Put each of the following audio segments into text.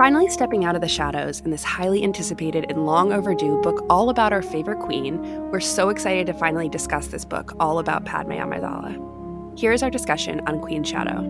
finally stepping out of the shadows in this highly anticipated and long overdue book all about our favorite queen, we're so excited to finally discuss this book all about Padme Amidala. Here is our discussion on Queen Shadow.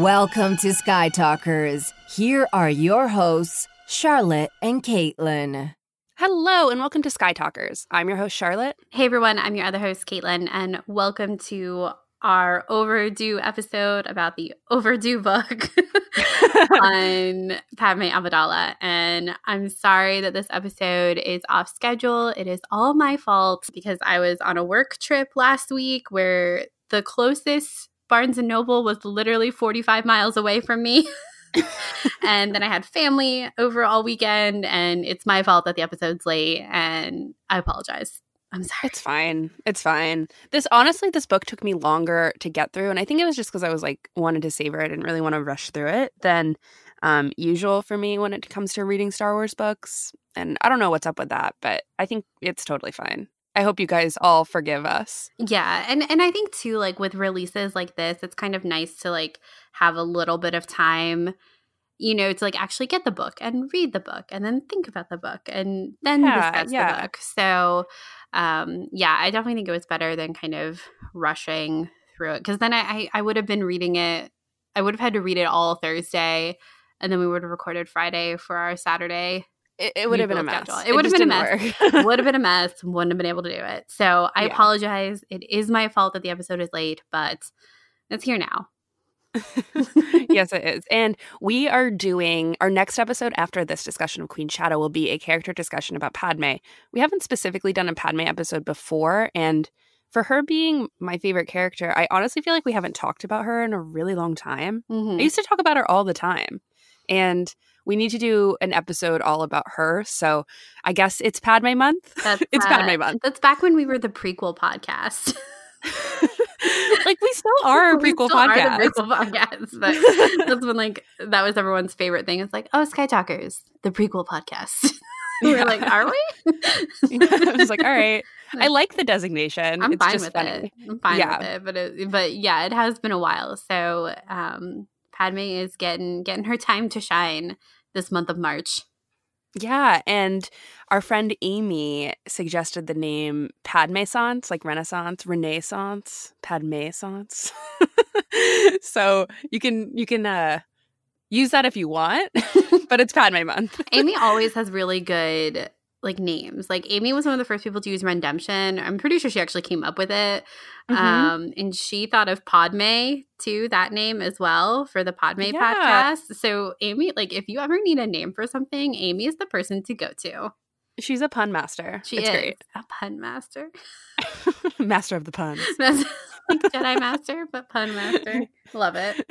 Welcome to Sky Talkers. Here are your hosts, Charlotte and Caitlin. Hello, and welcome to Sky Talkers. I'm your host, Charlotte. Hey, everyone. I'm your other host, Caitlin, and welcome to our overdue episode about the overdue book on Padme Amidala. And I'm sorry that this episode is off schedule. It is all my fault because I was on a work trip last week where the closest Barnes and Noble was literally 45 miles away from me. and then I had family over all weekend, and it's my fault that the episode's late, and I apologize. I'm sorry. It's fine. It's fine. This honestly, this book took me longer to get through, and I think it was just because I was like wanted to savor it. I didn't really want to rush through it than um, usual for me when it comes to reading Star Wars books. And I don't know what's up with that, but I think it's totally fine. I hope you guys all forgive us. Yeah, and and I think too like with releases like this, it's kind of nice to like have a little bit of time you know, to like actually get the book and read the book and then think about the book and then yeah, discuss yeah. the book. So, um, yeah, I definitely think it was better than kind of rushing through it because then I, I, I would have been reading it. I would have had to read it all Thursday, and then we would have recorded Friday for our Saturday it, it would have been a mess. It, it would have been a mess. would have been a mess. Wouldn't have been able to do it. So I yeah. apologize. It is my fault that the episode is late, but it's here now. yes, it is. And we are doing our next episode after this discussion of Queen Shadow will be a character discussion about Padme. We haven't specifically done a Padme episode before, and for her being my favorite character, I honestly feel like we haven't talked about her in a really long time. Mm-hmm. I used to talk about her all the time. And we need to do an episode all about her. So I guess it's Padme month. That's, it's uh, Padme month. That's back when we were the prequel podcast. like we still are a prequel podcast. prequel podcast. But that's when like that was everyone's favorite thing. It's like, oh, Sky Talkers, the prequel podcast. we are like, are we? I was like, all right. I like the designation. I'm it's fine with funny. it. I'm fine yeah. with it. But it, but yeah, it has been a while. So um Padme is getting getting her time to shine this month of March. Yeah, and our friend Amy suggested the name Padme-sance, like Renaissance, Renaissance, Padme-sance. so you can you can uh use that if you want, but it's Padme month. Amy always has really good like names. Like Amy was one of the first people to use Redemption. I'm pretty sure she actually came up with it. Mm-hmm. Um, and she thought of Padme too, that name as well for the Padme yeah. podcast. So Amy, like if you ever need a name for something, Amy is the person to go to. She's a pun master. She it's is great. a pun master. master of the puns. Jedi master, but pun master. Love it.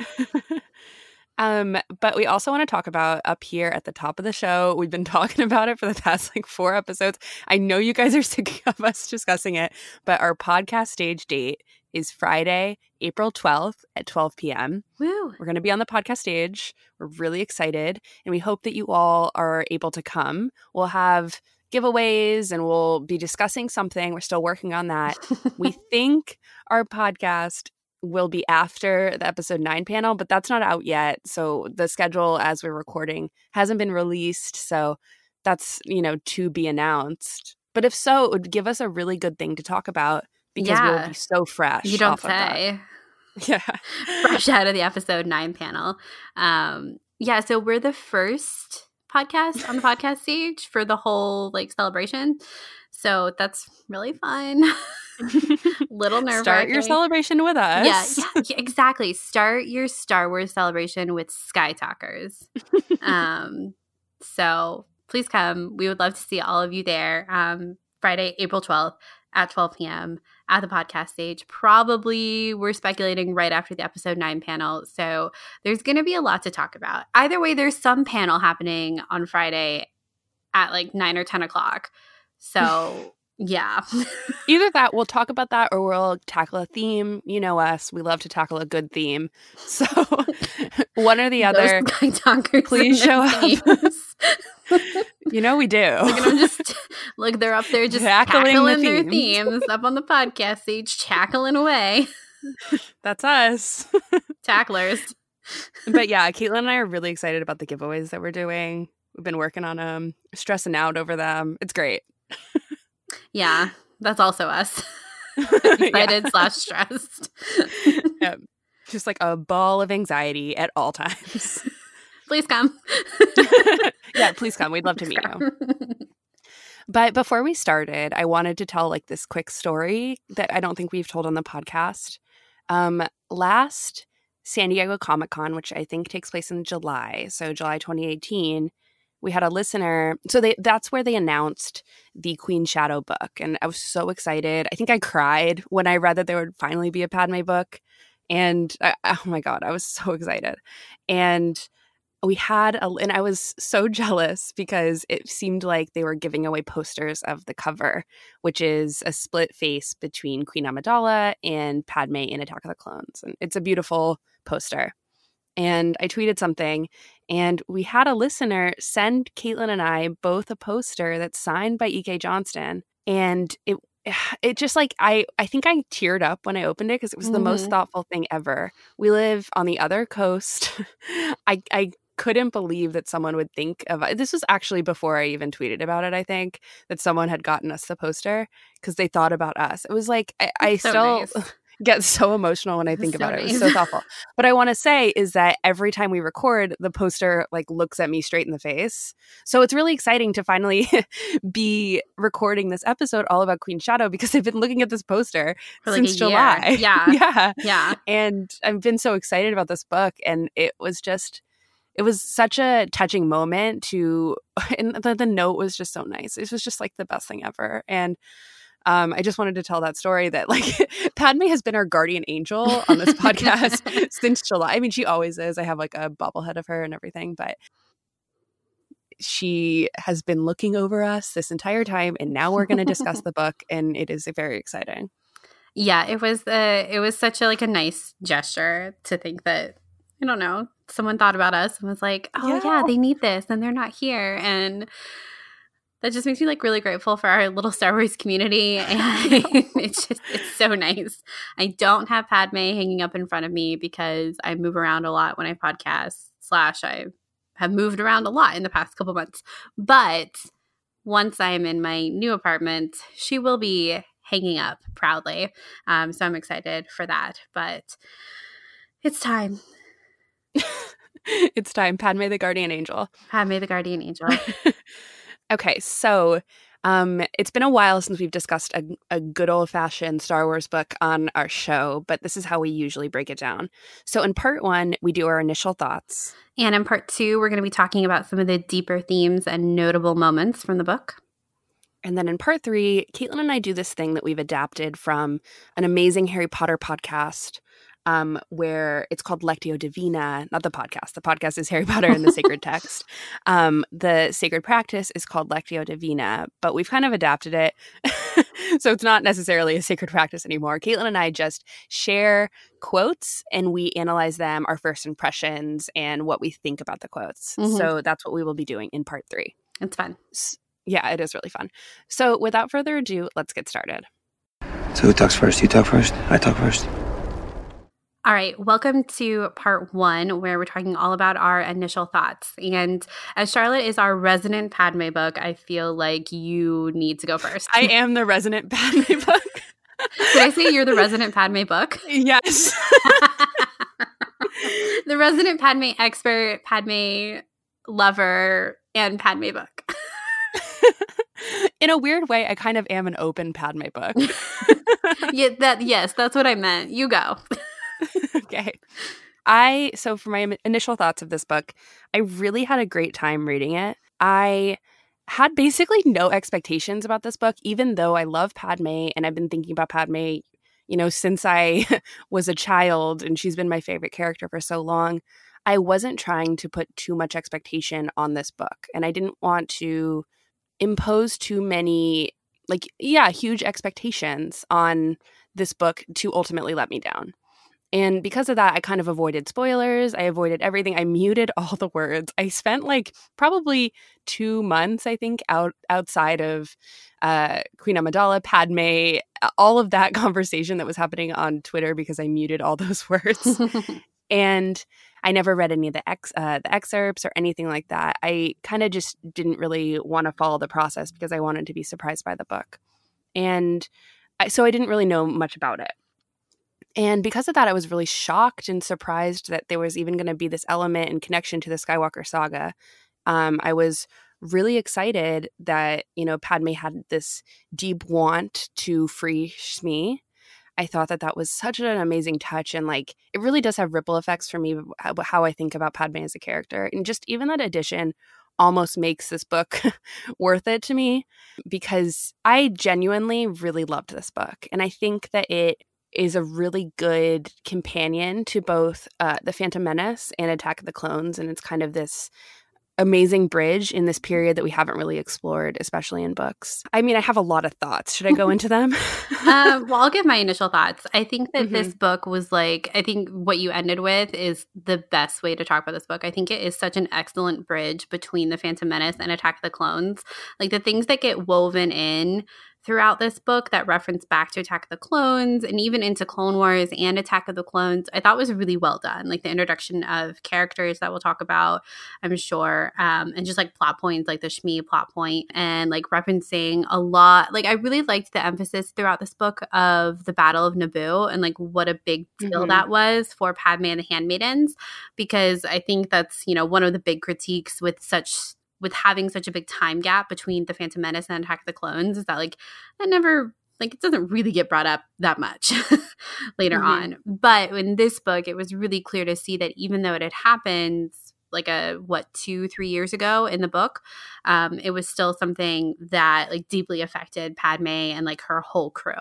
Um, but we also want to talk about up here at the top of the show. We've been talking about it for the past like four episodes. I know you guys are sick of us discussing it, but our podcast stage date is Friday, April 12th at 12 p.m. Woo. We're going to be on the podcast stage. We're really excited, and we hope that you all are able to come. We'll have giveaways and we'll be discussing something. We're still working on that. we think our podcast will be after the episode 9 panel, but that's not out yet. So the schedule as we're recording hasn't been released, so that's, you know, to be announced. But if so, it would give us a really good thing to talk about because yeah. we'll be so fresh. You don't say. Yeah. fresh out of the episode 9 panel. Um yeah, so we're the first podcast on the podcast stage for the whole like celebration. So that's really fun. Little nerve. Start your celebration with us. Yeah, yeah, exactly. Start your Star Wars celebration with Sky Talkers. um, so please come. We would love to see all of you there. Um, Friday, April twelfth at twelve p.m. at the podcast stage. Probably we're speculating right after the episode nine panel. So there's going to be a lot to talk about. Either way, there's some panel happening on Friday at like nine or ten o'clock. So yeah. Either that, we'll talk about that, or we'll tackle a theme. You know us, we love to tackle a good theme. So, one or the other. please show up. you know we do. Gonna just Look, they're up there just Tackling tackling, the their themes. themes up on the podcast stage, tackling away. That's us. Tacklers. but yeah, Caitlin and I are really excited about the giveaways that we're doing. We've been working on them, stressing out over them. It's great. Yeah, that's also us. Excited slash stressed. Just like a ball of anxiety at all times. Please come. yeah, please come. We'd love to meet you. But before we started, I wanted to tell like this quick story that I don't think we've told on the podcast. Um, last San Diego Comic Con, which I think takes place in July, so July 2018, we had a listener. So they that's where they announced the Queen Shadow book, and I was so excited. I think I cried when I read that there would finally be a Padme book, and I, oh my god, I was so excited. And we had a, and I was so jealous because it seemed like they were giving away posters of the cover, which is a split face between Queen Amidala and Padme in Attack of the Clones. And it's a beautiful poster. And I tweeted something, and we had a listener send Caitlin and I both a poster that's signed by E.K. Johnston. And it it just like I I think I teared up when I opened it because it was the most Mhm. thoughtful thing ever. We live on the other coast. I I couldn't believe that someone would think of this was actually before I even tweeted about it, I think, that someone had gotten us the poster because they thought about us. It was like I, I So still nice. Get so emotional when I think So about it. It was so thoughtful. But I want to say is that every time we record, the poster like looks at me straight in the face. So it's really exciting to finally be recording this episode all about Queen Shadow because I've been looking at this poster For like since. July. Yeah. yeah. Yeah. And I've been so excited about this book and it was just it was such a touching moment to and the, the note was just so nice. It was just like the best thing ever. And um, I just wanted to tell that story that like Padme has been our guardian angel on this podcast since July. I mean, she always is. I have like a bobblehead of her and everything, but she has been looking over us this entire time, and now we're going to discuss the book, and it is very exciting. Yeah, it was uh it was such a like a nice gesture to think that I don't know, someone thought about us and was like, "Oh yeah, Yeah. they need this and they're not here." And that just makes me like really grateful for our little Star Wars community and it's just it's so nice. I don't have Padme hanging up in front of me because I move around a lot when I podcast slash I have moved around a lot in the past couple months. But once I'm in my new apartment, she will be hanging up proudly. Um, so I'm excited for that. But it's time. it's time, Padme the guardian angel. Padme the guardian angel. Okay, so um, it's been a while since we've discussed a, a good old fashioned Star Wars book on our show, but this is how we usually break it down. So, in part one, we do our initial thoughts. and in part two, we're going to be talking about some of the deeper themes and notable moments from the book. And then in part three, Caitlin and I do this thing that we've adapted from an amazing Harry Potter podcast. Um, where it's called Lectio Divina, not the podcast. The podcast is Harry Potter and the Sacred Text. Um, the sacred practice is called Lectio Divina, but we've kind of adapted it. so it's not necessarily a sacred practice anymore. Caitlin and I just share quotes and we analyze them, our first impressions, and what we think about the quotes. Mhm. So that's what we will be doing in part three. It's fun. S- yeah, it is really fun. So, without further ado, let's get started. So who talks first? You talk first? I talk first? All right, welcome to part one, where we're talking all about our initial thoughts. And as Charlotte is our resident Padme book, I feel like you need to go first. I am the resident Padme book. Did I say you're the resident Padme book? yes. the resident Padme expert, Padme lover, and Padme book. In a weird way, I kind of am an open Padme book. yeah, that yes, that's what I meant. You go. okay. I, so for my initial thoughts of this book, I really had a great time reading it. I had basically no expectations about this book, even though I love Padme and I've been thinking about Padme, you know, since I was a child and she's been my favorite character for so long. I wasn't trying to put too much expectation on this book and I didn't want to impose too many, like, yeah, huge expectations on this book to ultimately let me down. And because of that, I kind of avoided spoilers. I avoided everything. I muted all the words. I spent like probably two months, I think, out outside of uh, Queen Amidala, Padme, all of that conversation that was happening on Twitter because I muted all those words. and I never read any of the ex uh, the excerpts or anything like that. I kind of just didn't really want to follow the process because I wanted to be surprised by the book, and I, so I didn't really know much about it. And because of that, I was really shocked and surprised that there was even going to be this element and connection to the Skywalker saga. Um, I was really excited that you know Padme had this deep want to free Shmi. I thought that that was such an amazing touch, and like it really does have ripple effects for me how I think about Padme as a character, and just even that addition almost makes this book worth it to me because I genuinely really loved this book, and I think that it is a really good companion to both uh, the Phantom Menace and Attack of the Clones, and it's kind of this amazing bridge in this period that we haven't really explored, especially in books. I mean, I have a lot of thoughts. Should I go into them? uh, well, I'll give my initial thoughts. I think that mm-hmm. this book was like, I think what you ended with is the best way to talk about this book. I think it is such an excellent bridge between The Phantom Menace and Attack of the Clones. Like the things that get woven in throughout this book that reference back to Attack of the Clones and even into Clone Wars and Attack of the Clones, I thought was really well done. Like the introduction of characters that we'll talk about, I'm sure, um, and just like plot points, like the Shmi plot point, and like referencing a lot. Like I really liked the emphasis throughout this book of the Battle of Naboo and like what a big deal mm-hmm. that was for Padme and the Handmaidens, because I think that's you know one of the big critiques with such with having such a big time gap between the Phantom Menace and Attack of the Clones is that like that never like it doesn't really get brought up that much later mm-hmm. on. But in this book, it was really clear to see that even though it had happened like a what two three years ago in the book um, it was still something that like deeply affected padme and like her whole crew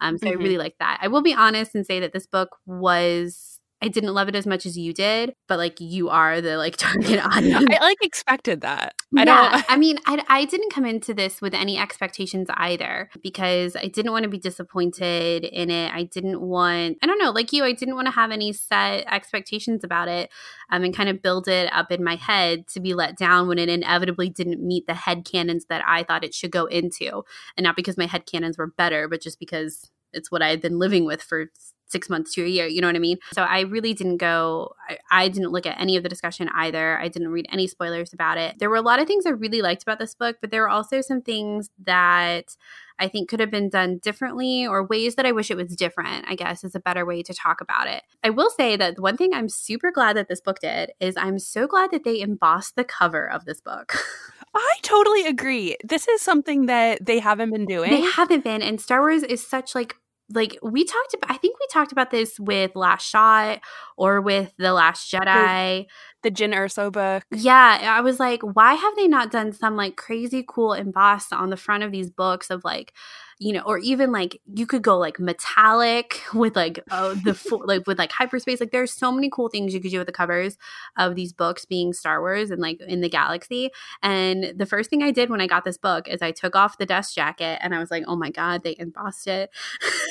um, so mm-hmm. i really like that i will be honest and say that this book was I didn't love it as much as you did, but like you are the like target audience. I like expected that. I yeah, don't. I mean, I, I didn't come into this with any expectations either because I didn't want to be disappointed in it. I didn't want, I don't know, like you, I didn't want to have any set expectations about it um, and kind of build it up in my head to be let down when it inevitably didn't meet the head canons that I thought it should go into. And not because my head canons were better, but just because it's what I had been living with for six months to a year. You know what I mean? So I really didn't go, I, I, didn't look at any of the discussion either. I didn't read any spoilers about it. There were a lot of things I really liked about this book, but there were also some things that I think could have been done differently or ways that I wish it was different, I guess is a better way to talk about it. I will say that one thing I'm super glad that this book did is I'm so glad that they embossed the cover of this book. I totally agree. This is something that they haven't been doing. They haven't been. And Star Wars is such like like we talked about i think we talked about this with last shot or with the last jedi. The, the Jyn Erso book. Yeah i was like why have they not done some like crazy cool emboss on the front of these books of like you know, or even like you could go like metallic with like oh the full, like with like hyperspace. Like there's so many cool things you could do with the covers of these books being Star Wars and like in the galaxy. And the first thing I did when I got this book is I took off the dust jacket and I was like, oh my god, they embossed it.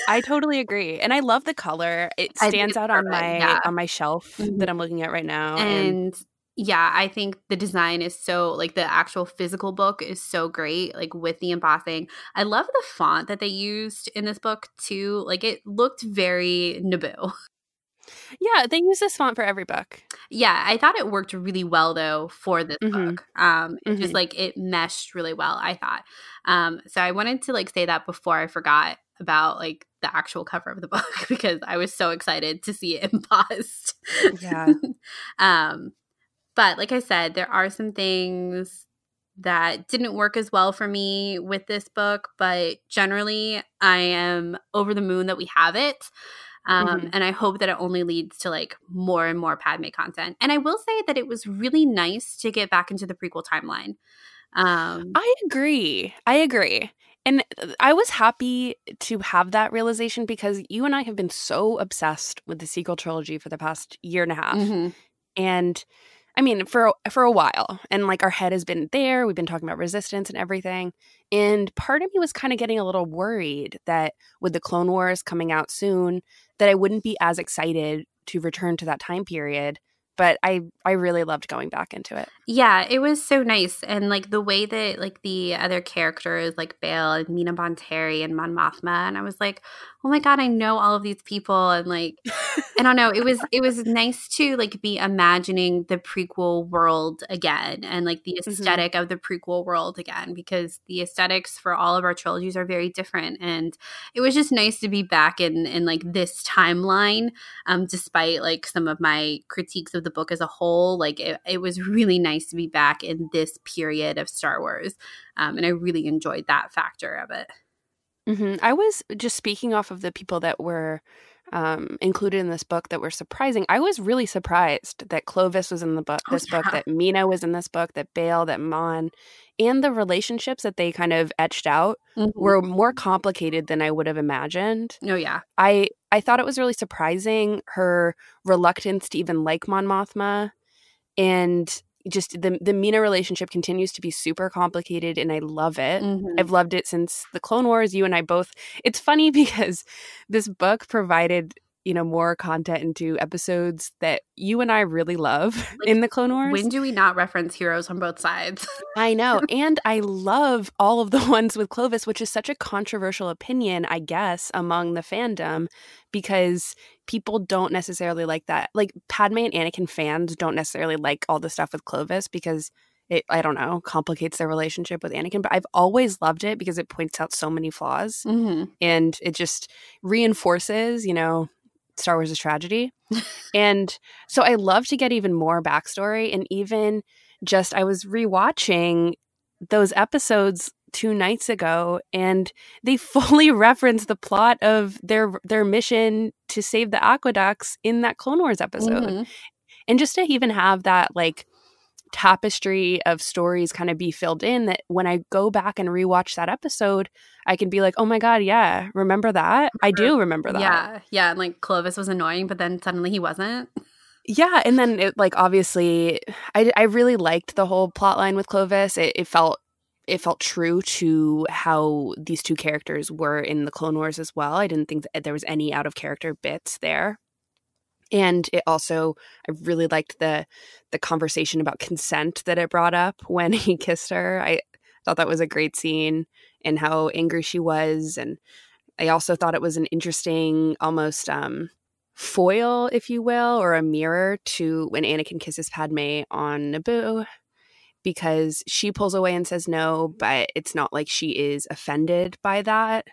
I totally agree, and I love the color. It stands out on my yeah. on my shelf mm-hmm. that I'm looking at right now, and, and yeah, I think the design is so like the actual physical book is so great, like with the embossing. I love the font that they used in this book too. Like it looked very Naboo. Yeah, they use this font for every book. Yeah, I thought it worked really well though for this mm-hmm. book. Um, it mm-hmm. just like it meshed really well. I thought. Um, so I wanted to like say that before I forgot about like the actual cover of the book because I was so excited to see it embossed. Yeah. um, but like I said, there are some things that didn't work as well for me with this book, but generally I am over the moon that we have it. Um, mm-hmm. And I hope that it only leads to like more and more Padme content. And I will say that it was really nice to get back into the prequel timeline. Um, I agree. I agree. And uh, I was happy to have that realization because you and I have been so obsessed with the sequel trilogy for the past year and a half. Mm-hmm. And I mean, for for a while, and like our head has been there. We've been talking about resistance and everything, and part of me was kind of getting a little worried that with the Clone Wars coming out soon, that I wouldn't be as excited to return to that time period but I I really loved going back into it. Yeah, it was so nice, and like the way that like the other characters like Bail and Mina Bonteri and Mon Mothma, and I was like, oh my god, I know all of these people, and like I don't know, it was it was nice to like be imagining the prequel world again, and like the esthetic mm-hmm. of the prequel world again, because the aesthetics for all of our trilogies are very different, and it was just nice to be back in in like this timeline, um, despite like some of my critiques of the book as a whole, like it, it was really nice to be back in this period of Star Wars, um, and I really enjoyed that factor of it. Mm-hmm. I was just speaking off of the people that were um, included in this book that were surprising. I was really surprised that Clovis was in the book, oh, this oh, yeah. book, that Mina was in this book, that Bail, that Mon, and the relationships that they kind of etched out mm-hmm. were more complicated than I would have imagined. Oh yeah, I I thought it was really surprising her reluctance to even like Mon Mothma, and just the the Mina relationship continues to be super complicated and I love it. Mm-hmm. I've loved it since the Clone Wars. You and I both. It's funny because this book provided you know more content into episodes that you and I really love like, in the Clone Wars. When do we not reference heroes on both sides? I know, and I love all of the ones with Clovis, which is such a controversial opinion, I guess, among the fandom because people don't necessarily like that. Like Padme and Anakin fans don't necessarily like all the stuff with Clovis because it I don't know complicates their relationship with Anakin. But I've always loved it because it points out so many flaws mm-hmm. and it just reinforces, you know, Star Wars' is tragedy. and so I love to get even more backstory and even just I was rewatching those episodes two nights ago and they fully reference the plot of their their mission to save the aqueducts in that Clone Wars episode. Mm-hmm. And just to even have that like tapestry of stories kind of be filled in that when I go back and rewatch that episode, I can be like, oh my God, yeah, remember that? I do remember that. Yeah. Yeah. And like Clovis was annoying, but then suddenly he wasn't. Yeah. And then it like obviously I, I really liked the whole plot line with Clovis. It, it felt it felt true to how these two characters were in the Clone Wars as well. I didn't think that there was any out of character bits there and it also i really liked the the conversation about consent that it brought up when he kissed her. I thought that was a great scene and how angry she was. And i also thought it was an interesting almost um foil if you will or a mirror to when anakin kisses padme on naboo because she pulls away and says no but it's not like she is offended by that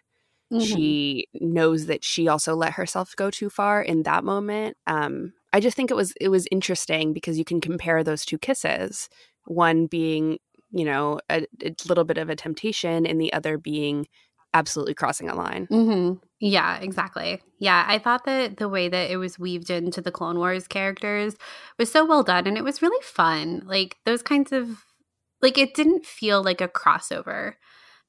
Mm-hmm. She knows that she also let herself go too far in that moment. Um, I just think it was it was interesting because you can compare those two kisses, one being you know a, a little bit of a temptation, and the other being absolutely crossing a line. Mm-hmm. Yeah, exactly. Yeah, I thought that the way that it was weaved into the Clone Wars characters was so well done, and it was really fun. Like those kinds of like it didn't feel like a crossover.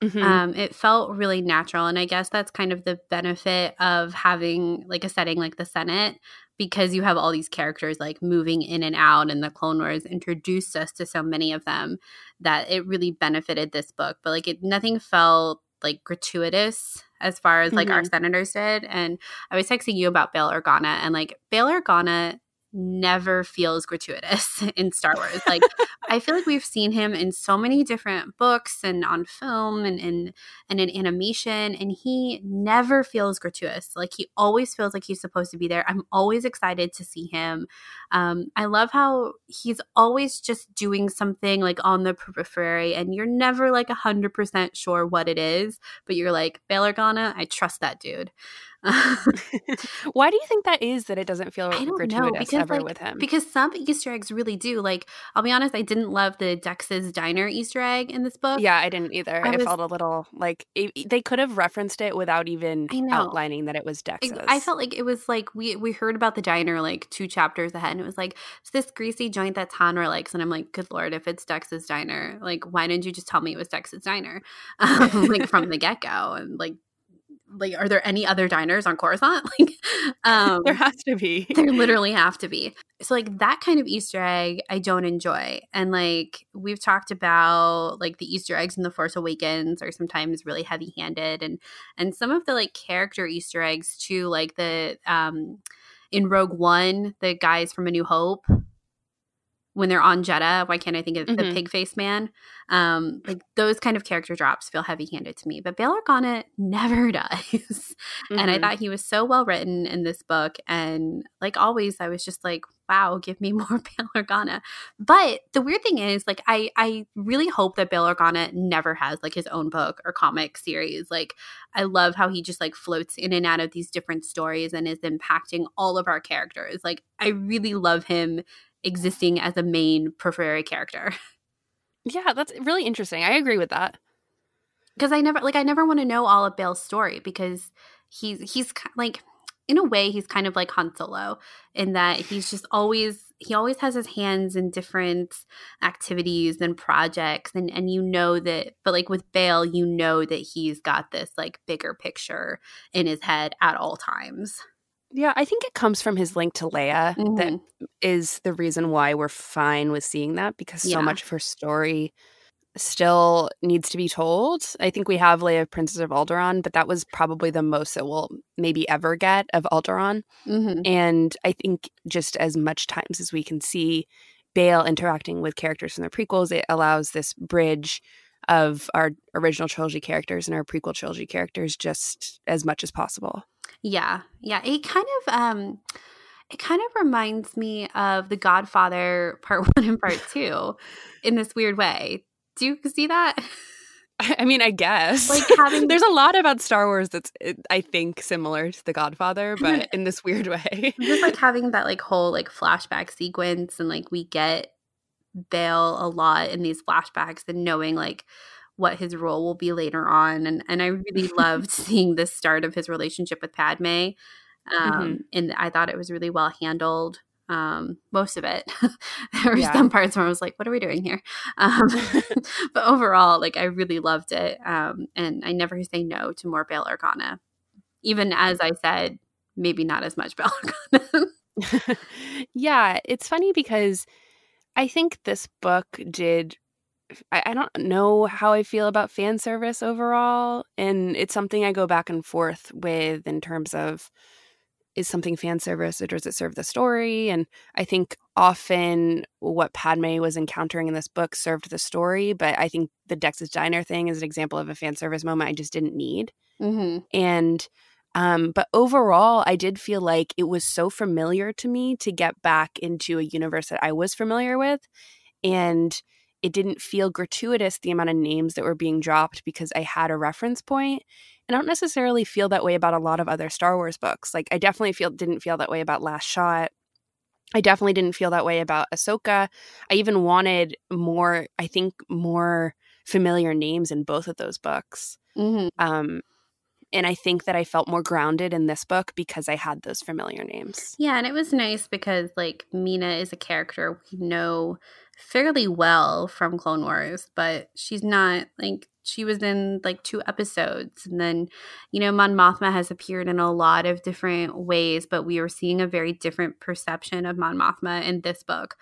Mm-hmm. Um, it felt really natural. And I guess that's kind of the benefit of having like a setting like the Senate because you have all these characters like moving in and out and the Clone Wars introduced us to so many of them that it really benefited this book. But like it nothing felt like gratuitous as far as like mm-hmm. our senators did. And I was texting you about Bail Organa and like Bail Organa never feels gratuitous in Star Wars. Like I feel like we've seen him in so many different books and on film and in and in animation and he never feels gratuitous. Like he always feels like he's supposed to be there. I'm always excited to see him. Um, I love how he's always just doing something like on the periphery and you're never like a hundred percent sure what it is, but you're like, Bail Organa, I trust that dude. Why do you think that is that it doesn't feel gratuitous know, because, ever like, with him? Because some Easter eggs really do. Like, I'll be honest, I didn't love the Dex's Diner Easter egg in this book. Yeah, I didn't either. I it was, felt a little like it, they could have referenced it without even outlining that it was Dex's. I felt like it was like we we heard about the diner like two chapters ahead, and it was like it's this greasy joint that Tonra likes, and I'm like, good lord, if it's Dex's Diner, like why didn't you just tell me it was Dex's Diner, um, like from the get go, and like like are there any other diners on Coruscant? Like um there has to be. there literally have to be. So like that kind of Easter egg I don't enjoy. And like we've talked about like the Easter eggs in The Force Awakens are sometimes really heavy handed and and some of the like character Easter eggs too, like the um in Rogue One, the guys from A New Hope when they're on Jedha. Why can't I think of Mhm. the pig face man? Um, like those kind of character drops feel heavy handed to me, but Bail Organa never does. And I Mhm. thought he was so well written in this book. And like always, I was just like, wow, give me more Bail Organa. But the weird thing is, like, I I really hope that Bail Organa never has like his own book or comic series. Like, I love how he just like floats in and out of these different stories and is impacting all of our characters. Like, I really love him existing as a main periphery character. yeah, that's really interesting. I agree with that. because I never like I never want to know all of Bail's story because he's he's like in a way he's kind of like Han Solo in that he's just always he always has his hands in different activities and projects and and you know that but like with Bale you know that he's got this like bigger picture in his head at all times. Yeah, I think it comes from his link to Leia that Mhm. is the reason why we're fine with seeing that because Yeah. so much of her story still needs to be told. I think we have Leia, Princess of Alderaan, but that was probably the most that we'll maybe ever get of Alderaan. Mhm. And I think just as much times as we can see Bail interacting with characters from the prequels, it allows this bridge of our original trilogy characters and our prequel trilogy characters just as much as possible. Yeah. Yeah. It kind of um it kind of reminds me of The Godfather part 1 and part 2 in this weird way. Do you see that? I mean, I guess Like having- there's a lot about Star Wars that's I think similar to The Godfather, but in this weird way. Just like having that like whole like flashback sequence and like we get Bail a lot in these flashbacks and knowing like what his role will be later on and and I really loved seeing the start of his relationship with Padme. Um Mhm. and I thought it was really well handled. Um most of it. there were Yeah. some parts where I was like what are we doing here? Um but overall like I really loved it. Um and I never say no to more Bail Organa. Even as I said maybe not as much Bail Organa. yeah, it's funny because I think this book did. I, I don't know how I feel about fan service overall, and it's something I go back and forth with in terms of is something fan service or does it serve the story? And I think often what Padme was encountering in this book served the story, but I think the Dex's Diner thing is an example of a fan service moment I just didn't need mm-hmm. and um but overall i did feel like it was so familiar to me to get back into a universe that i was familiar with and it didn't feel gratuitous the amount of names that were being dropped because i had a reference point and i don't necessarily feel that way about a lot of other star wars books like i definitely feel didn't feel that way about last shot I definitely didn't feel that way about Ahsoka. I even wanted more, I think, more familiar names in both of those books. Mm-hmm. Um, and I think that I felt more grounded in this book because I had those familiar names. Yeah, and it was nice because like Mina is a character we know fairly well from Clone Wars, but she's not like she was in like two episodes and then you know Mon Mothma has appeared in a lot of different ways, but we were seeing a very different perception of Mon Mothma in this book.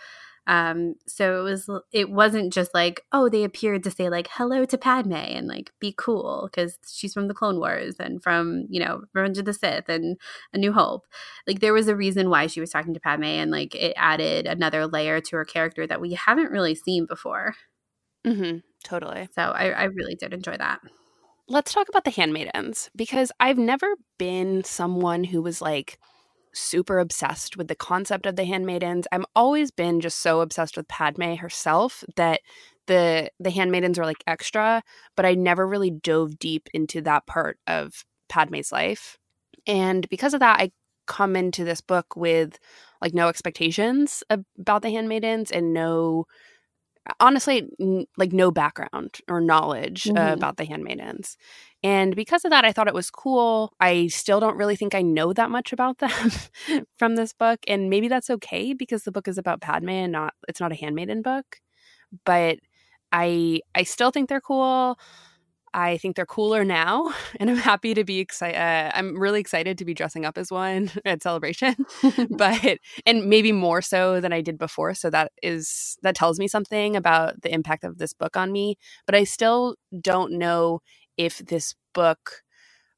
Um, so it was it wasn't just like oh they appeared to say like hello to Padme and like be cool because she's from the Clone Wars and from you know Revenge of the Sith and A New Hope. Like there was a reason why she was talking to Padme and like it added another layer to her character that we haven't really seen before. Mm-hmm, totally. So I, I really did enjoy that. Let's talk about the handmaidens because I've never been someone who was like super obsessed with the concept of the handmaidens. I've always been just so obsessed with Padme herself that the the handmaidens are like extra, but I never really dove deep into that part of Padme's life. And because of that, I come into this book with like no expectations about the handmaidens and no honestly n- like no background or knowledge uh, Mhm. about the handmaidens. And because of that i thought it was cool. I still don't really think i know that much about them from this book and maybe that's okay because the book is about padme and not it's not a handmaiden book. But i i still think they're cool I think they're cooler now, and I'm happy to be excited. Uh, I'm really excited to be dressing up as one at Celebration, but and maybe more so than I did before. So that is that tells me something about the impact of this book on me. But I still don't know if this book,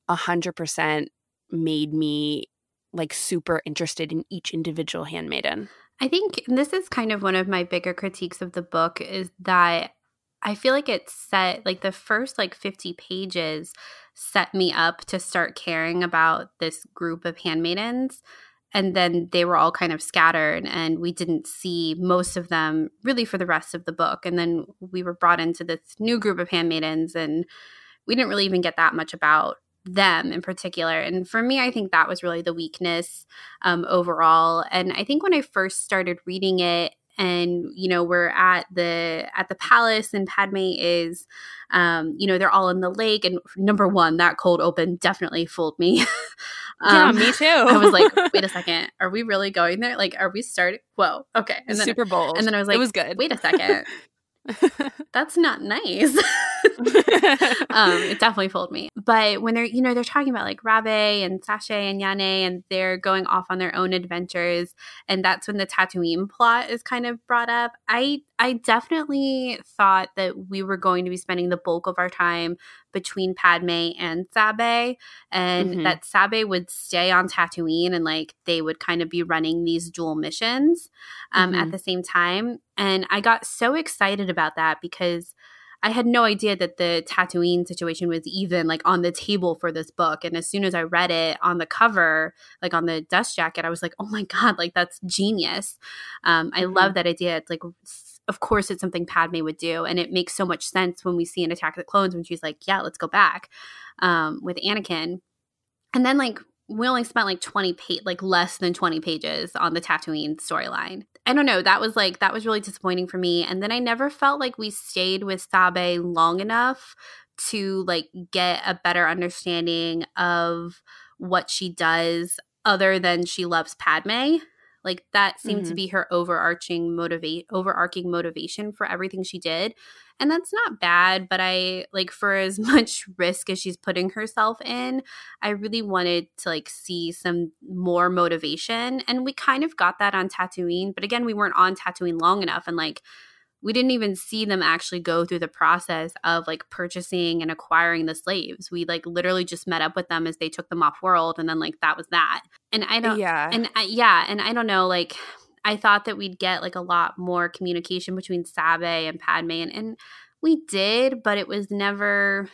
a hundred percent, made me like super interested in each individual handmaiden. I think this is kind of one of my bigger critiques of the book is that I feel like it set like the first like 50 pages set me up to start caring about this group of handmaidens and then they were all kind of scattered and we didn't see most of them really for the rest of the book and then we were brought into this new group of handmaidens and we didn't really even get that much about them in particular and for me i think that was really the weakness um, overall and i think when i first started reading it and you know we're at the at the palace and padme is um you know they're all in the lake and number one that cold open definitely fooled me. Um, yeah me too. I was like wait a second are we really going there? Like are we starting whoa okay. And then, super bold. and then i was like it was good. Wait a second. That's not nice. um, it definitely fooled me. But when they're, you know, they're talking about like Rabe and Saché and Yane, and they're going off on their own adventures, and that's when the Tatooine plot is kind of brought up. I I definitely thought that we were going to be spending the bulk of our time between Padme and Sabe, and mm-hmm. that Sabe would stay on Tatooine and like they would kind of be running these dual missions um, mm-hmm. at the same time. And I got so excited about that because I had no idea that the Tatooine situation was even like on the table for this book. And as soon as I read it on the cover, like on the dust jacket, I was like, oh my God, like that's genius. Um, I mm-hmm. love that idea. It's like of course it's something Padme would do. And it makes so much sense when we see an Attack of the Clones when she's like, yeah, let's go back um, with Anakin. And then like we only spent like 20 page like less than 20 pages on the Tatooine storyline. I don't know, that was like that was really disappointing for me. And then I never felt like we stayed with Sabe long enough to like get a better understanding of what she does other than she loves Padme. Like that seemed mm-hmm. to be her overarching motivate overarching motivation for everything she did. And that's not bad, but I like for as much risk as she's putting herself in, I really wanted to like see some more motivation. And we kind of got that on Tatooine, but again, we weren't on Tatooine long enough and like we didn't even see them actually go through the process of like purchasing and acquiring the slaves. We like literally just met up with them as they took them off world and then like that was that. And I don't Yeah. And I, yeah, and I don't know like I thought that we'd get like a lot more communication between Sabe and Padme and, and we did, but it was never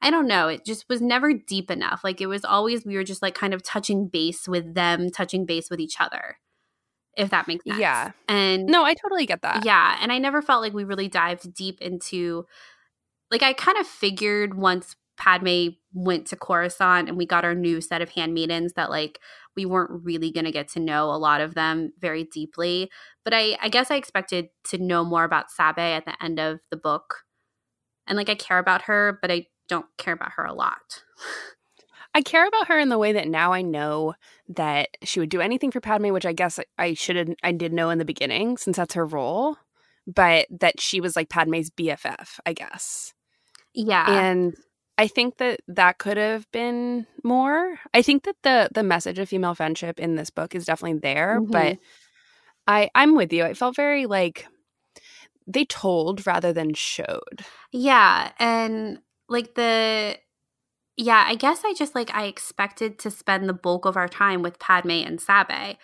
I don't know. It just was never deep enough. Like it was always we were just like kind of touching base with them, touching base with each other if that makes sense. Yeah. And no, I totally get that. Yeah. And I never felt like we really dived deep into, like, I kind of figured once Padme went to Coruscant and we got our new set of handmaidens that, like, we weren't really going to get to know a lot of them very deeply. But I, I guess I expected to know more about Sabe at the end of the book. And, like, I care about her, but I don't care about her a lot. I care about her in the way that now I know that she would do anything for Padme, which I guess I should have I did know in the beginning since that's her role, but that she was like Padme's BFF, I guess. Yeah. And I think that that could have been more. I think that the the message of female friendship in this book is definitely there, mm-hmm. but I I'm with you. It felt very like they told rather than showed. Yeah, and like the yeah, I guess I just like I expected to spend the bulk of our time with Padme and Sabe.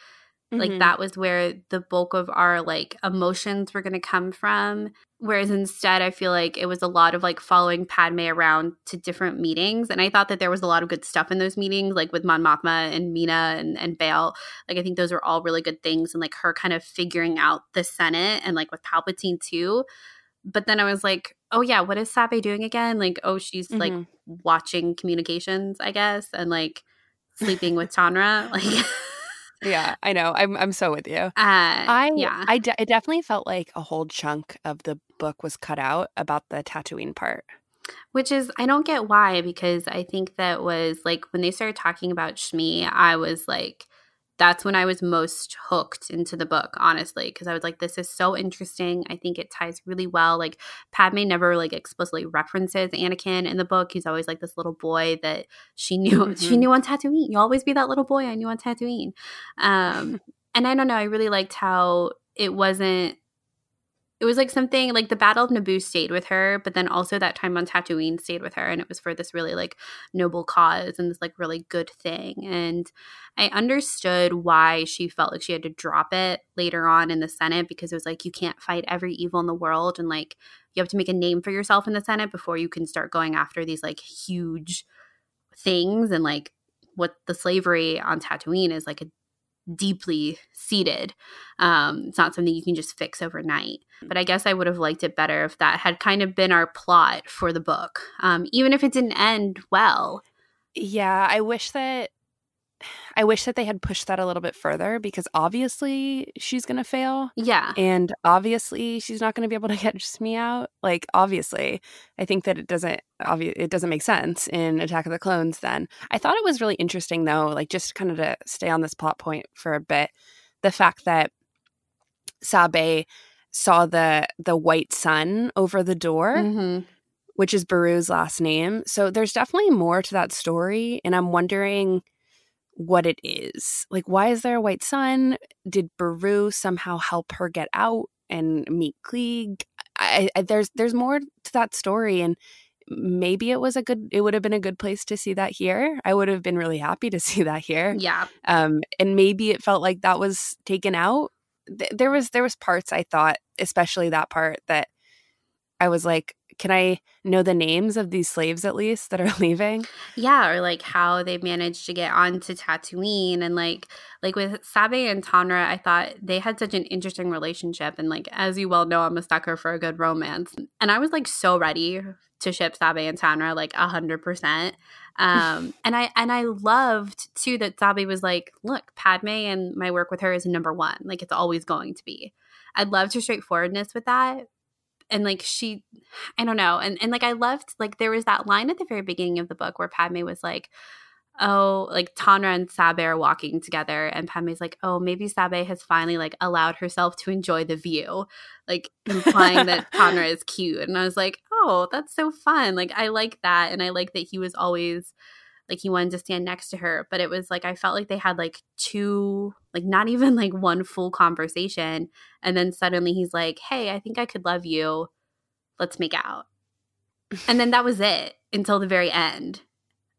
Mm-hmm. Like that was where the bulk of our like emotions were going to come from. Whereas instead, I feel like it was a lot of like following Padme around to different meetings. And I thought that there was a lot of good stuff in those meetings, like with Mon Mothma and Mina and, and Bail. Like I think those were all really good things. And like her kind of figuring out the Senate and like with Palpatine too but then I was like, oh yeah, what is Sabe doing again? Like, oh, she's mm-hmm. like watching communications, I guess, and like sleeping with Tonra. Like, yeah, I know. I'm I'm so with you. Uh, I yeah, I de- it definitely felt like a whole chunk of the book was cut out about the Tatooine part. Which is I don't get why because I think that was like when they started talking about Shmi, I was like that's when I was most hooked into the book, honestly, because I was like, this is so interesting. I think it ties really well. Like Padme never like explicitly references Anakin in the book. He's always like this little boy that she knew mm-hmm. she knew on Tatooine. You always be that little boy I knew on Tatooine. Um, and I don't know, I really liked how it wasn't it was like something like the Battle of Naboo stayed with her, but then also that time on Tatooine stayed with her, and it was for this really like noble cause and this like really good thing. And I understood why she felt like she had to drop it later on in the Senate because it was like you can't fight every evil in the world, and like you have to make a name for yourself in the Senate before you can start going after these like huge things and like what the slavery on Tatooine is like a deeply seated. Um, it's not something you can just fix overnight. But I guess I would have liked it better if that had kind of been our plot for the book, um, even if it didn't end well. Yeah, I wish that I wish that they had pushed that a little bit further because obviously she's going to fail. Yeah. And obviously she's not going to be able to catch me out. Like obviously, I think that it doesn't obvi- it doesn't make sense in Attack of the Clones then. I thought it was really interesting though, like just kind of to stay on this plot point for a bit, the fact that Sabe saw the the white sun over the door. hmm Which is Baru's last name. So there's definitely more to that story. And I'm wondering what it is. Like, why is there a white sun? Did Baru somehow help her get out and meet Cliegg? I, I, there's there's more to that story, and maybe it was a good. It would have been a good place to see that here. I would have been really happy to see that here. Yeah. Um, and maybe it felt like that was taken out. Th- there was there was parts I thought, especially that part that I was like, can I know the names of these slaves at least that are leaving? Yeah, or like how they managed to get onto Tatooine and like like with Sabe and Tonra, I thought they had such an interesting relationship and like as you well know, I'm a sucker for a good romance. And I was like so ready to ship Sabe and Tonra like a hundred percent. Um and I and I loved too that Sabe was like, look, Padme and my work with her is number one. Like it's always going to be. I loved her straightforwardness with that, and like she i don't know and and like i loved like there was that line at the very beginning of the book where padme was like oh like tonra and sabe are walking together and padme's like oh maybe sabe has finally like allowed herself to enjoy the view like implying that tonra is cute and i was like oh that's so fun like i like that and i like that he was always like he wanted to stand next to her but it was like i felt like they had like two like not even like one full conversation and then suddenly he's like hey i think i could love you. Let's make out. And then that was it until the very end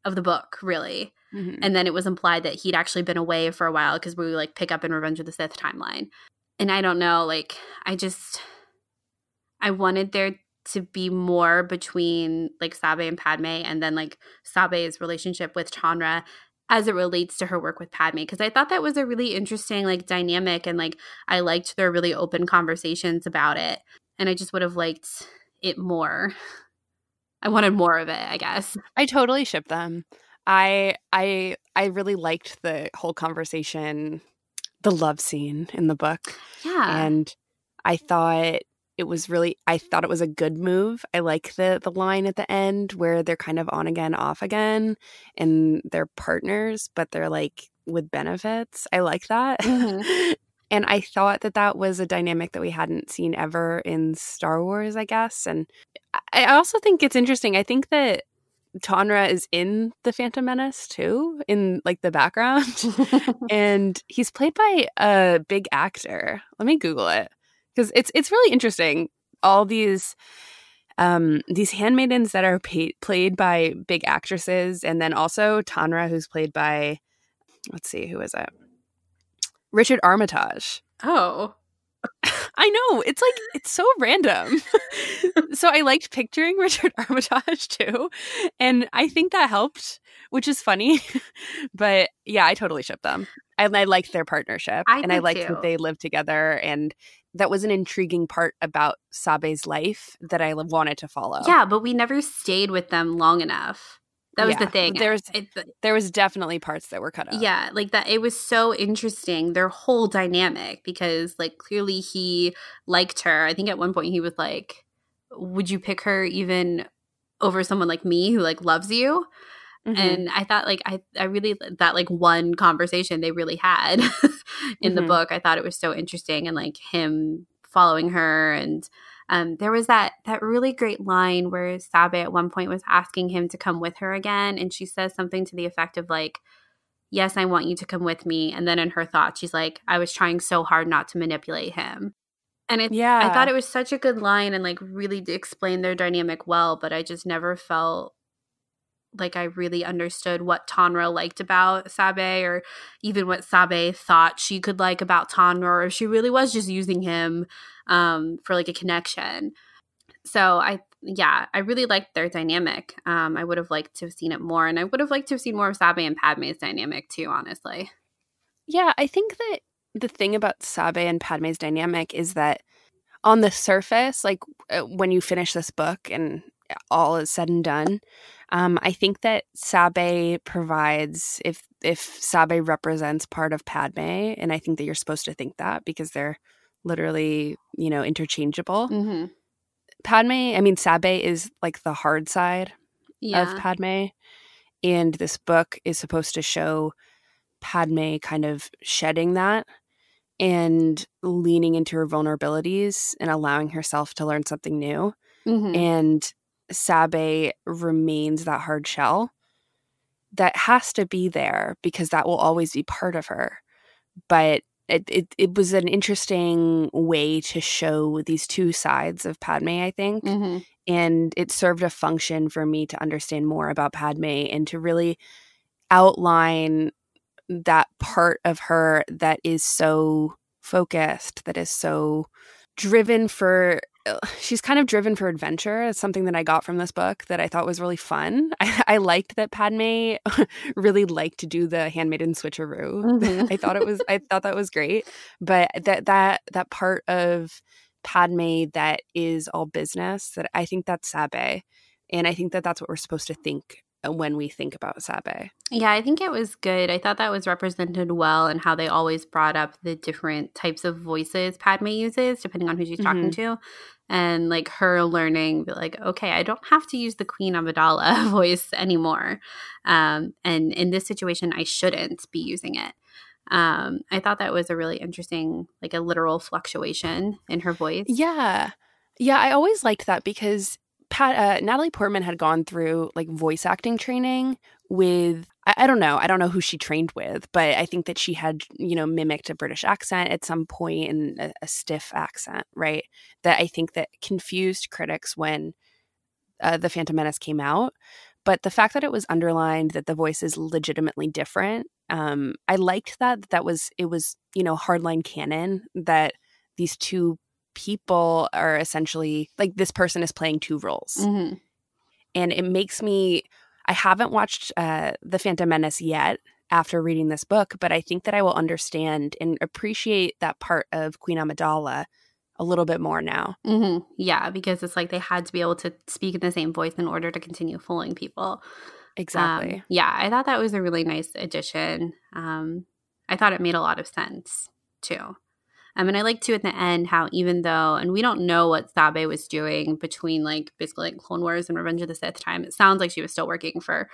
of the book really. Mhm. and then it was implied that he'd actually been away for a while because we like pick up in revenge of the sith timeline. And i don't know like i just i wanted there to be more between like sabe and padme and then like sabe's relationship with tonra as it relates to her work with padme because i thought that was a really interesting like dynamic and like i liked their really open conversations about it and i just would have liked it more i wanted more of it i guess I totally ship them. I I I really liked the whole conversation, the love scene in the book. yeah and I thought it was really I thought it was a good move. I like the the line at the end where they're kind of on again, off again, and they're partners, but they're like with benefits. I like that. Mhm. and I thought that that was a dynamic that we hadn't seen ever in Star Wars, I guess. And I I also think it's interesting. I think that Tonra is in the Phantom Menace too, in like the background and he's played by a big actor. Let me Google it because it's it's really interesting. All these um these handmaidens that are paid, played by big actresses, and then also Tonra, who's played by let's see, who is it? Richard Armitage. oh I know it's like it's so random. so I liked picturing Richard Armitage too, and I think that helped, which is funny. but yeah, I totally ship them, and I liked their partnership, I and I liked too. that they lived together, and that was an intriguing part about Sabe's life that I wanted to follow. yeah but we never stayed with them long enough that was the Yeah, thing there's- it, there was definitely parts that were cut out. Yeah, like that. It was so interesting, their whole dynamic, because like clearly he liked her. I think at one point he was like, Would you pick her even over someone like me who like loves you? Mm-hmm. And I thought like I I really that like one conversation they really had in mm-hmm. the book. I thought it was so interesting and like him following her and um, there was that that really great line where Sabe at one point was asking him to come with her again, and she says something to the effect of like, "Yes, I want you to come with me." And then in her thoughts, she's like, "I was trying so hard not to manipulate him." And it, yeah, I thought it was such a good line and like really explained their dynamic well, but I just never felt like I really understood what Tonra liked about Sabe or even what Sabe thought she could like about Tonra or if she really was just using him um, for like a connection. So I yeah, I really liked their dynamic. Um, I would have liked to have seen it more and I would have liked to have seen more of Sabe and Padme's dynamic too, honestly. Yeah, I think that the thing about Sabe and Padme's dynamic is that on the surface, like uh, when you finish this book and all is said and done, um, I think that Sabe provides if if Sabe represents part of Padme, and I think that you're supposed to think that because they're literally you know interchangeable. Mm-hmm. Padme, I mean Sabe is like the hard side yeah. of Padme, and this book is supposed to show Padme kind of shedding that and leaning into her vulnerabilities and allowing herself to learn something new. Mm-hmm. And Sabe remains that hard shell that has to be there because that will always be part of her. But it, it, it was an interesting way to show these two sides of Padme, I think. Mm-hmm. And it served a function for me to understand more about Padme and to really outline that part of her that is so focused, that is so driven for she's kind of driven for adventure. It's something that I got from this book that I thought was really fun. I, I liked that Padme really liked to do the handmaiden switcheroo. Mm-hmm. I thought it was I thought that was great. But that that that part of Padme that is all business that I think that's Sabe. And I think that that's what we're supposed to think when we think about Sabe. Yeah, I think it was good. I thought that was represented well and how they always brought up the different types of voices Padme uses depending on who she's mm-hmm. talking to. And like her learning, like, okay, I don't have to use the Queen Amidala voice anymore. Um, and in this situation, I shouldn't be using it. Um, I thought that was a really interesting, like a literal fluctuation in her voice. Yeah. Yeah, I always liked that because Pat, uh, Natalie Portman had gone through like voice acting training with I, I, don't know I don't know who she trained with, but I think that she had you know mimicked a British accent at some point and a, a stiff accent, right? That I think that confused critics when uh, the Phantom Menace came out. But the fact that it was underlined that the voice is legitimately different, um, I liked that. That was it was you know hardline canon that these two people are essentially like this person is playing two roles. Mm-hmm. And it makes me, I haven't watched uh, The Phantom Menace yet after reading this book, but I think that I will understand and appreciate that part of Queen Amidala a little bit more now. Mm-hmm. Yeah, because it's like they had to be able to speak in the same voice in order to continue fooling people. Exactly. Um, yeah, I thought that was a really nice addition. Um, I thought it made a lot of sense too. Um, and I like too at the end how even though, and we don't know what Sabe was doing between like basically like Clone Wars and Revenge of the Sith time. It sounds like she was still working for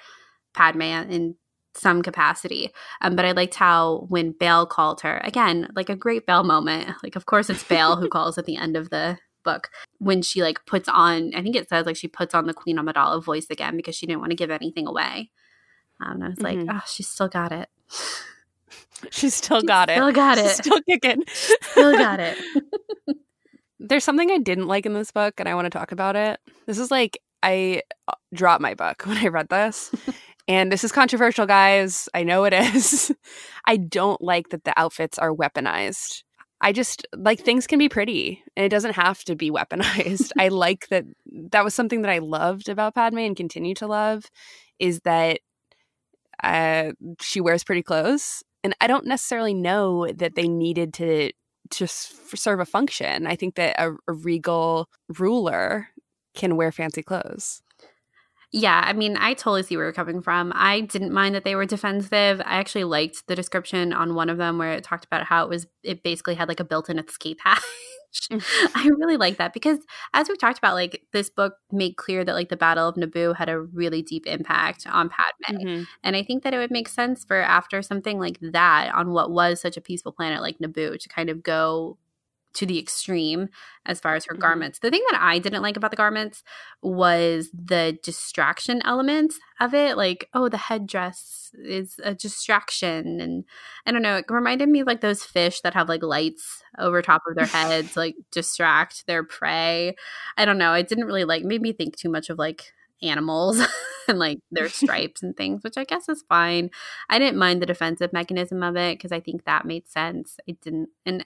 Padme in some capacity. Um, but I liked how when Bail called her again, like a great Bail moment. Like of course it's Bail who calls at the end of the book when she like puts on. I think it says like she puts on the Queen Amidala voice again because she didn't want to give anything away. Um, and I was mm-hmm. like, oh, she still got it. She's still got it. Still got it. She's still kicking. Still got it. There's something I didn't like in this book, and I want to talk about it. This is like I uh, dropped my book when I read this. and this is controversial, guys. I know it is. I don't like that the outfits are weaponized. I just like things can be pretty and it doesn't have to be weaponized. I like that that was something that I loved about Padme and continue to love is that uh, she wears pretty clothes and I don't necessarily know that they needed to just serve a function. I think that a, a regal ruler can wear fancy clothes. Yeah, I mean, I totally see where you're coming from. I didn't mind that they were defensive. I actually liked the description on one of them where it talked about how it was, it basically had like a built in escape hatch. I really like that because as we talked about, like this book made clear that like the Battle of Naboo had a really deep impact on Padme. Mhm. And I think that it would make sense for after something like that on what was such a peaceful planet like Naboo to kind of go to the extreme as far as her Mhm. garments. The thing that I didn't like about the garments was the distraction element of it. Like, oh, the headdress is a distraction. And I don't know, it reminded me of like those fish that have like lights over top of their heads, like distract their prey. I don't know. It didn't really like, made me think too much of like animals and like their stripes and things, which I guess is fine. I didn't mind the defensive mechanism of it because I think that made sense. It didn't, and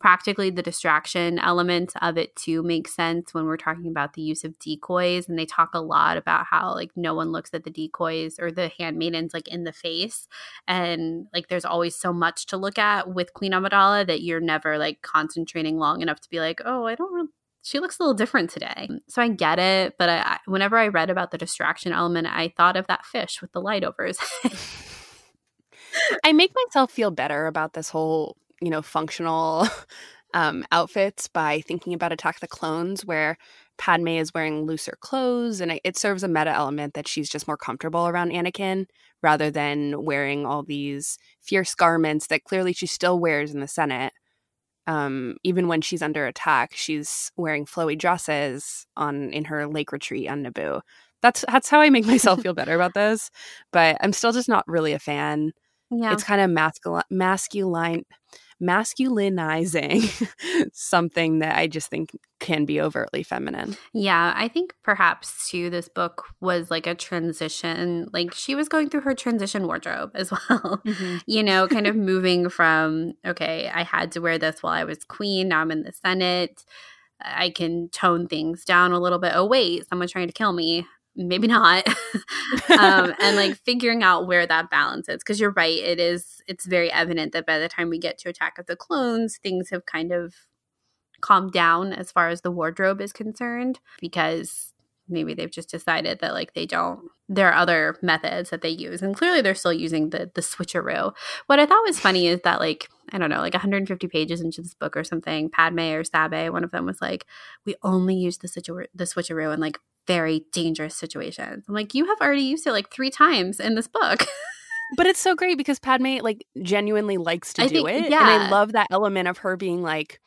practically the distraction element of it too makes sense when we're talking about the use of decoys. And they talk a lot about how like no one looks at the decoys or the handmaidens like in the face. And like there's always so much to look at with Queen Amidala that you're never like concentrating long enough to be like, oh, I don't really she looks a little different today. So I get it, but I, whenever I read about the distraction element, I thought of that fish with the light over his head. I make myself feel better about this whole, you know, functional um, outfits by thinking about Attack the Clones, where Padme is wearing looser clothes, and it, serves a meta element that she's just more comfortable around Anakin rather than wearing all these fierce garments that clearly she still wears in the Senate. Um, even when she's under attack, she's wearing flowy dresses on in her lake retreat on Naboo. That's that's how I make myself feel better about this. But I'm still just not really a fan yeah. it's kind of masculine masculine masculinizing something that i just think can be overtly feminine Yeah, I think perhaps too, this book was like a transition. Like she was going through her transition wardrobe as well. Mm-hmm. you know, kind of moving from, okay, I had to wear this while I was queen. Now I'm in the Senate. I can tone things down a little bit. Oh, wait, someone's trying to kill me. Maybe not. um, and like figuring out where that balance is. Because you're right, it is, it's very evident that by the time we get to Attack of the Clones, things have kind of calmed down as far as the wardrobe is concerned because maybe they've just decided that like they don't there are other methods that they use and clearly they're still using the the switcheroo what i thought was funny is that like i don't know like 150 pages into this book or something padme or sabe one of them was like we only use the switcheroo the switcheroo in like very dangerous situations i'm like you have already used it like three times in this book but it's so great because padme like genuinely likes to I do think- it and yeah. i love that element of her being like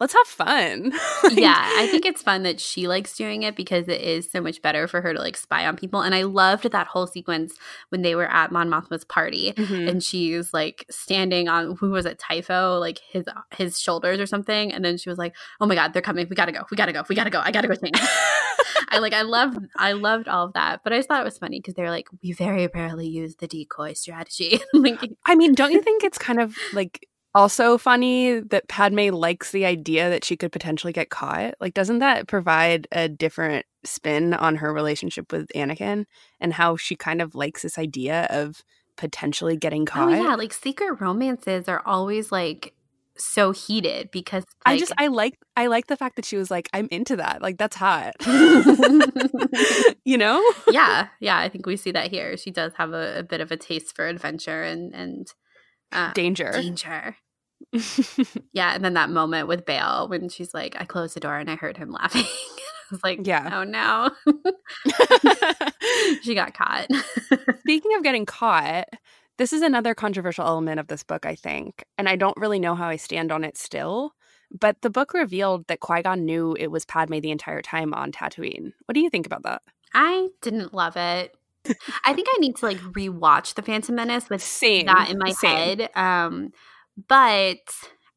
let's have fun Like, yeah, I think it's fun that she likes doing it because it is so much better for her to like spy on people. And I loved that whole sequence when they were at Mon Mothma's party Mhm. and she's like standing on who was it, Typho, like his his shoulders or something. And then she was like, "Oh my god, they're coming! We gotta go! We gotta go! We gotta go! I gotta go change." I like I loved I loved all of that, but I just thought it was funny because they're like, "We very rarely use the decoy strategy." like, I mean, don't you think it's kind of like also funny that Padme likes the idea that she could potentially get caught? Like, doesn't that provide a different spin on her relationship with Anakin and how she kind of likes this idea of potentially getting caught? oh yeah, like secret romances are always like so heated because I just I like I like the fact that she was like I'm into that. Like that's hot. you know? yeah, yeah, I think we see that here. She does have a, a bit of a taste for adventure and and uh, Danger. danger. Yeah, and then that moment with Bail when she's like, "I closed the door and I heard him laughing." I was like, Yeah. oh no, she got caught." Speaking of getting caught, this is another controversial element of this book, I think, and I don't really know how I stand on it still. But the book revealed that Qui Gon knew it was Padme the entire time on Tatooine. What do you think about that? I didn't love it. I think I need to like rewatch the Phantom Menace with Same. that in my Same. head. Um, but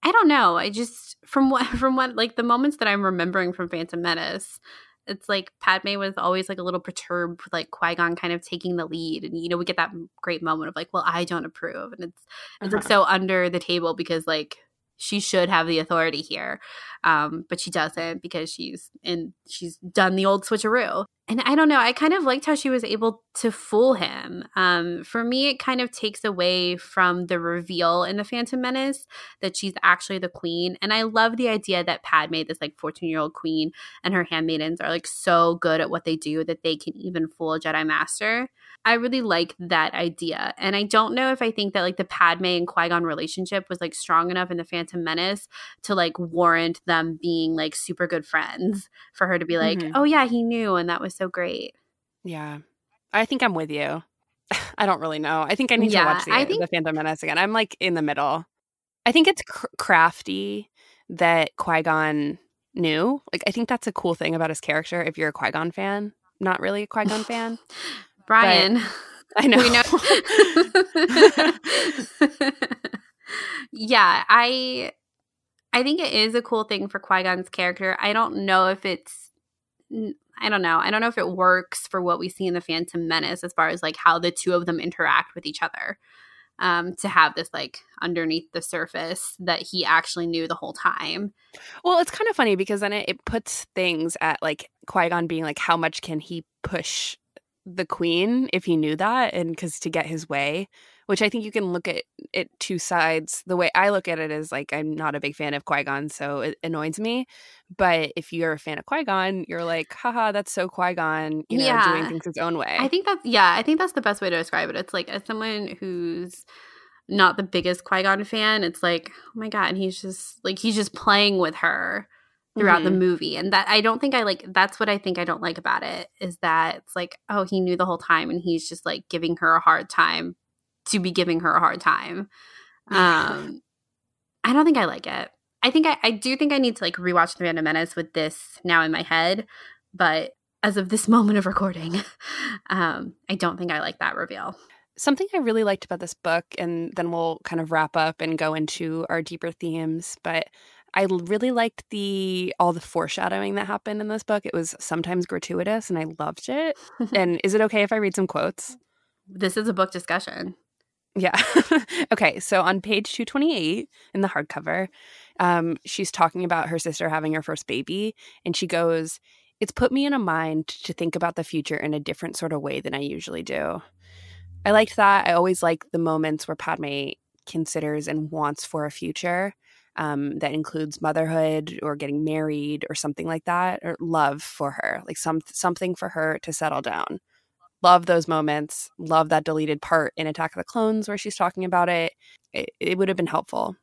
I don't know. I just from what from what like the moments that I'm remembering from Phantom Menace, it's like Padme was always like a little perturbed with like Qui Gon kind of taking the lead, and you know we get that great moment of like, well, I don't approve, and it's it's like Uh-huh. so under the table because like she should have the authority here, um, but she doesn't because she's and she's done the old switcheroo. and I don't know, I kind of liked how she was able to fool him. Um, for me, it kind of takes away from the reveal in The Phantom Menace that she's actually the queen. And I love the idea that Padme, this like 14 year old queen, and her handmaidens are like so good at what they do that they can even fool a Jedi Master. I really like that idea. And I don't know if I think that like the Padme and Qui Gon relationship was like strong enough in The Phantom Menace to like warrant them being like super good friends for her to be like, mm-hmm. oh yeah, he knew and that was so great. Yeah. I think I'm with you. I don't really know. I think I need yeah, to watch the, think- the Phantom Menace again. I'm like in the middle. I think it's cr- crafty that Qui Gon knew. Like, I think that's a cool thing about his character. If you're a Qui Gon fan, not really a Qui Gon fan, Brian. I know. know. yeah, I I think it is a cool thing for Qui Gon's character. I don't know if it's I don't know. I don't know if it works for what we see in the Phantom Menace as far as like how the two of them interact with each other. Um, to have this like underneath the surface that he actually knew the whole time. Well, it's kind of funny because then it, it puts things at like Qui Gon being like, how much can he push the queen if he knew that and because to get his way which i think you can look at it two sides. The way i look at it is like i'm not a big fan of qui-gon so it annoys me but if you're a fan of qui-gon you're like haha that's so qui-gon you know yeah. doing things his own way. I think that's yeah i think that's the best way to describe it. It's like as someone who's not the biggest qui-gon fan it's like oh my god and he's just like he's just playing with her throughout mm-hmm. the movie and that i don't think i like that's what i think i don't like about it is that it's like oh he knew the whole time and he's just like giving her a hard time to be giving her a hard time um i don't think i like it i think I, I do think i need to like rewatch the Phantom Menace with this now in my head but as of this moment of recording um i don't think i like that reveal something I really liked about this book, and then we'll kind of wrap up and go into our deeper themes. But I really liked the all the foreshadowing that happened in this book. It was sometimes gratuitous and I loved it. and is it okay if I read some quotes? This is a book discussion. Yeah. okay. So on page 228 in the hardcover, um, she's talking about her sister having her first baby. And she goes, It's put me in a mind to think about the future in a different sort of way than I usually do. I liked that. I always like the moments where Padme considers and wants for a future um, that includes motherhood or getting married or something like that, or love for her, like some something for her to settle down. Love those moments. Love that deleted part in Attack of the Clones where she's talking about it. It, it would have been helpful.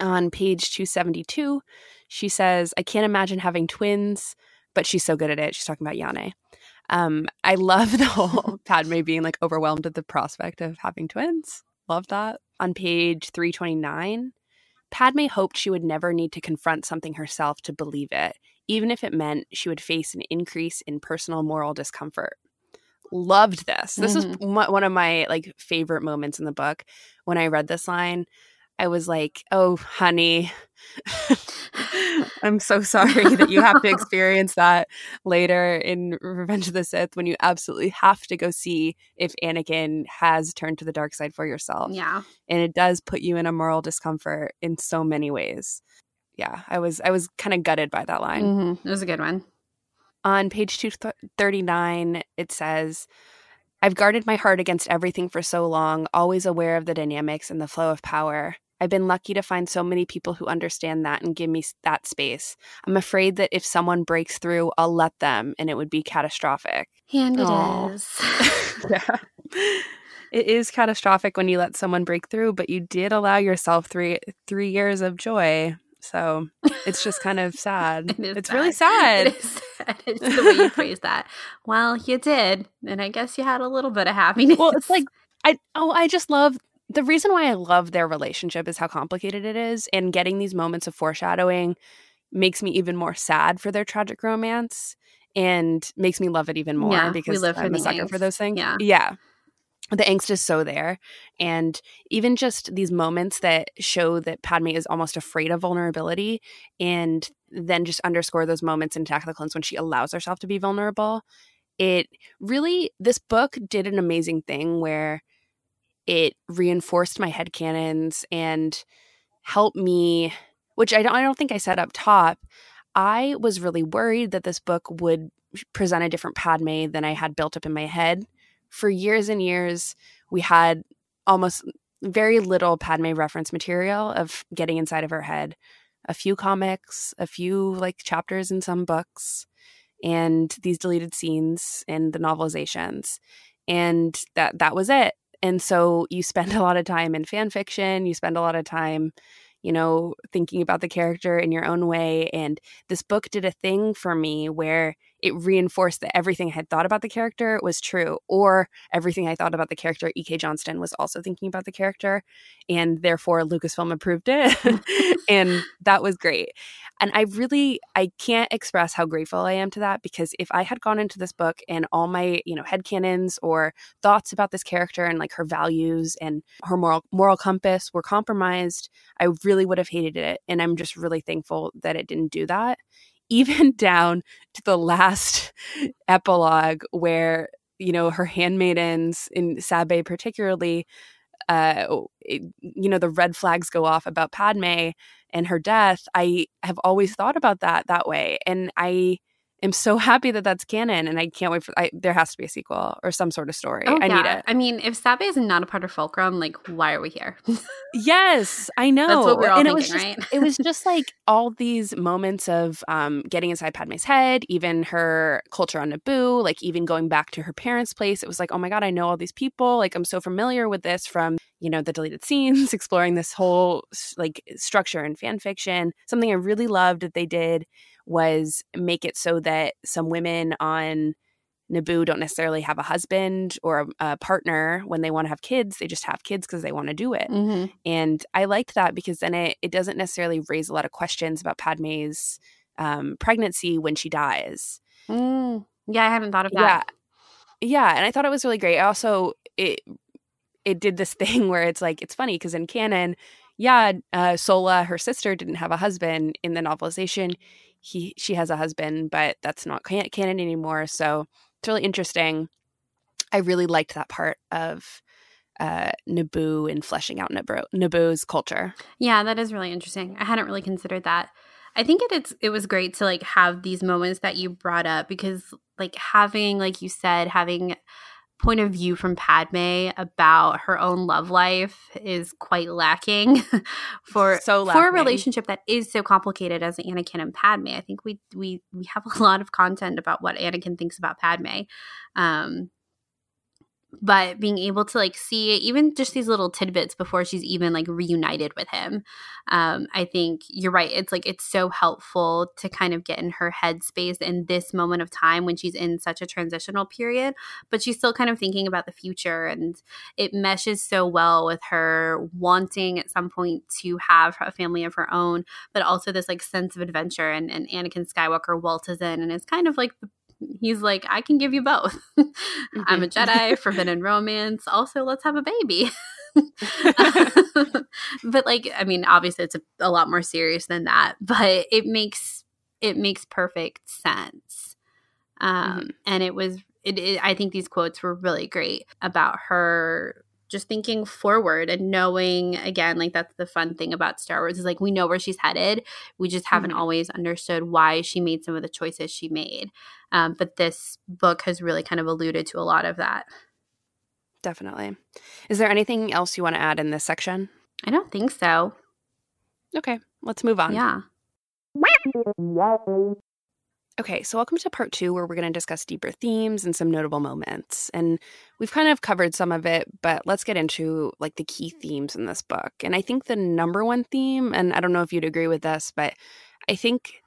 On page 272, she says, I can't imagine having twins, but she's so good at it. She's talking about Yane. Um, I love the whole Padme being like overwhelmed at the prospect of having twins. Love that. On page 329, Padme hoped she would never need to confront something herself to believe it, even if it meant she would face an increase in personal moral discomfort. Loved this. This mm-hmm. is one of my like favorite moments in the book. When I read this line, I was like, "Oh, honey, I'm so sorry that you have to experience that later in Revenge of the Sith when you absolutely have to go see if Anakin has turned to the dark side for yourself. Yeah. And it does put you in a moral discomfort in so many ways. Yeah, I was I was kind of gutted by that line. Mm-hmm. It was a good one. On page 239 it says I've guarded my heart against everything for so long, always aware of the dynamics and the flow of power. I've been lucky to find so many people who understand that and give me that space. I'm afraid that if someone breaks through, I'll let them and it would be catastrophic. And it Aww. is. yeah. It is catastrophic when you let someone break through, but you did allow yourself three three years of joy. So it's just kind of sad. it it's sad. really sad. It is sad. It's the way you phrase that. Well, you did, and I guess you had a little bit of happiness. Well, it's like I oh, I just love the reason why I love their relationship is how complicated it is, and getting these moments of foreshadowing makes me even more sad for their tragic romance and makes me love it even more yeah, because I'm a sucker angst. for those things. Yeah. Yeah. The angst is so there. And even just these moments that show that Padme is almost afraid of vulnerability and then just underscore those moments in Attack of the Clones when she allows herself to be vulnerable. It really, this book did an amazing thing where it reinforced my head canons and helped me which I don't, I don't think I said up top I was really worried that this book would present a different Padme than I had built up in my head. For years and years, we had almost very little Padme reference material of getting inside of her head. A few comics, a few like chapters in some books, and these deleted scenes and the novelizations. And that that was it. And so you spend a lot of time in fan fiction, you spend a lot of time you know, thinking about the character in your own way. And this book did a thing for me where it reinforced that everything I had thought about the character was true, or everything I thought about the character, E.K. Johnston was also thinking about the character. And therefore, Lucasfilm approved it. and that was great. And I really, I can't express how grateful I am to that because if I had gone into this book and all my, you know, headcanons or thoughts about this character and like her values and her moral moral compass were compromised, I really would have hated it. And I'm just really thankful that it didn't do that even down to the last epilogue where you know her handmaidens in Sabe particularly uh it, you know the red flags go off about Padme and her death. I have always thought about that that way and I am so happy that that's canon, and I can't wait for. I, there has to be a sequel or some sort of story. Oh, I yeah. need it. I mean, if Sabe is not a part of Fulcrum, like, why are we here? yes, I know. That's what we're all and thinking, it was just, right? it was just like all these moments of um, getting inside Padme's head, even her culture on Naboo, like even going back to her parents' place. It was like, oh my god, I know all these people. Like, I'm so familiar with this from you know the deleted scenes, exploring this whole like structure and fan fiction. Something I really loved that they did was make it so that some women on Naboo don't necessarily have a husband or a, a partner when they want to have kids. They just have kids because they want to do it. Mm-hmm. And I liked that because then it, it doesn't necessarily raise a lot of questions about Padme's um, pregnancy when she dies. Mm. Yeah, I hadn't thought of that. Yeah. Yeah. And I thought it was really great. I Also, it it did this thing where it's like, it's funny because in canon, yeah, uh, Sola, her sister, didn't have a husband in the novelization he she has a husband, but that's not canon anymore. So it's really interesting. I really liked that part of uh, Naboo and fleshing out Naboo, Naboo's culture. Yeah, that is really interesting. I hadn't really considered that. I think it, it's it was great to like have these moments that you brought up because like having like you said having point of view from Padme about her own love life is quite lacking for so lacking. for a relationship that is so complicated as Anakin and Padme. I think we we we have a lot of content about what Anakin thinks about Padme. Um, but being able to like see even just these little tidbits before she's even like reunited with him. Um i think you're right it's like it's so helpful to kind of get in her headspace in this moment of time when she's in such a transitional period but she's still kind of thinking about the future and it meshes so well with her wanting at some point to have a family of her own but also this like sense of adventure and, and anakin skywalker waltzes in and it's kind of like the he's like, I can give you both. mm-hmm. I'm a Jedi, forbidden romance. Also, let's have a baby. but like, I mean, obviously, it's a, a, lot more serious than that. But it makes it makes perfect sense. Um, mm-hmm. And it was. It, it, I think these quotes were really great about her just thinking forward and knowing again like that's the fun thing about star wars is like we know where she's headed. We just haven't mm-hmm. always understood why she made some of the choices she made. Um, but this book has really kind of alluded to a lot of that. Definitely. Is there anything else you want to add in this section? I don't think so. Okay let's move on. Yeah Okay, so welcome to part two, where we're going to discuss deeper themes and some notable moments. And we've kind of covered some of it, but let's get into like the key themes in this book. And I think the number one theme, and I don't know if you'd agree with this, but I think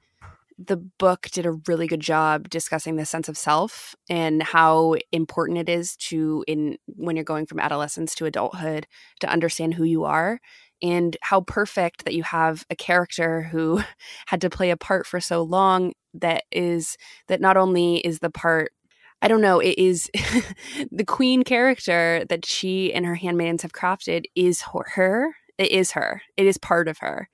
the book did a really good job discussing the sense of self and how important it is to in when you're going from adolescence to adulthood to understand who you are and how perfect that you have a character who had to play a part for so long that is that not only is the part I don't know, it is the queen character that she and her handmaidens have crafted is her. It is her. It is part of her.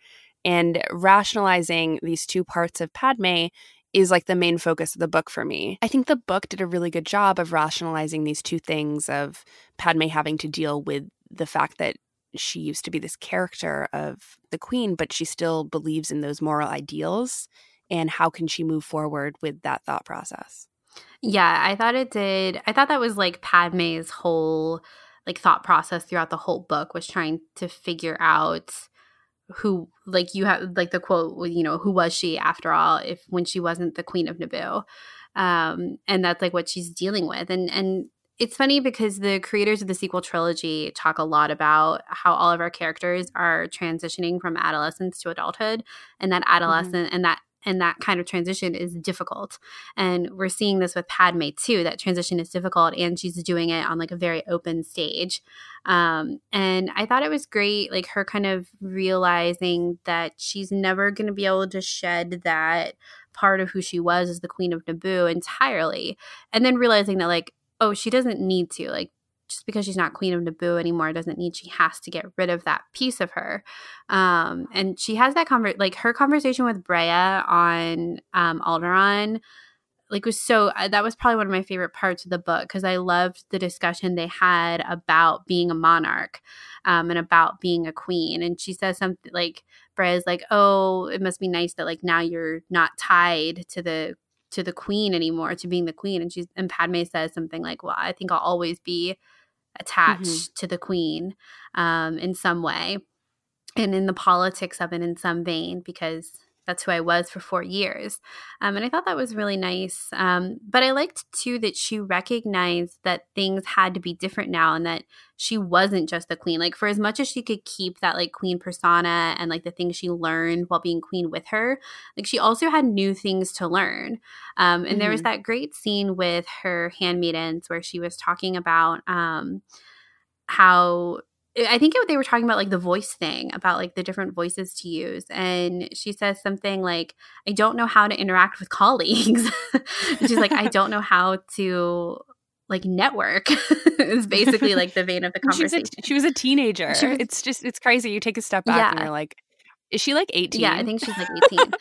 And rationalizing these two parts of Padme is like the main focus of the book for me. I think the book did a really good job of rationalizing these two things of Padme having to deal with the fact that she used to be this character of the queen, but she still believes in those moral ideals and how can she move forward with that thought process? Yeah, I thought it did. I thought that was like Padme's whole like thought process throughout the whole book was trying to figure out who like you have like the quote you know who was she after all if when she wasn't the queen of Naboo um and that's like what she's dealing with and and it's funny because the creators of the sequel trilogy talk a lot about how all of our characters are transitioning from adolescence to adulthood and that mm-hmm. adolescent mm-hmm. and that and that kind of transition is difficult. And we're seeing this with padme too that transition is difficult and she's doing it on like a very open stage. Um, and i thought it was great like her kind of realizing that she's never going to be able to shed that part of who she was as the queen of naboo entirely and then realizing that like oh she doesn't need to like just because she's not queen of Naboo anymore doesn't mean she has to get rid of that piece of her. Um, and she has that conver like her conversation with Breha on um, Alderaan like was so uh, that was probably one of my favorite parts of the book because I loved the discussion they had about being a monarch um, and about being a queen. And she says something like Breha's like, "Oh, it must be nice that like now you're not tied to the to the queen anymore, to being the queen." And she's and Padme says something like, "Well, I think I'll always be attached mm-hmm. to the queen um, in some way and in the politics of it in some vein because that's who I was for four years. Um, and I thought that was really nice. Um, but I liked too that she recognized that things had to be different now and that she wasn't just the queen. Like, for as much as she could keep that like queen persona and like the things she learned while being queen with her, like she also had new things to learn. Um, and mm-hmm. there was mm-hmm. that great scene with her handmaidens where she was talking about um, how I think it, they were talking about like the voice thing, about like the different voices to use. And she says something like, I don't know how to interact with colleagues. she's like, I don't know how to like network is basically like the vein of the conversation. She was a, she was a teenager. Was, it's just, it's crazy. You take a step back yeah. and you're like, is she like 18? Yeah, I think she's like 18.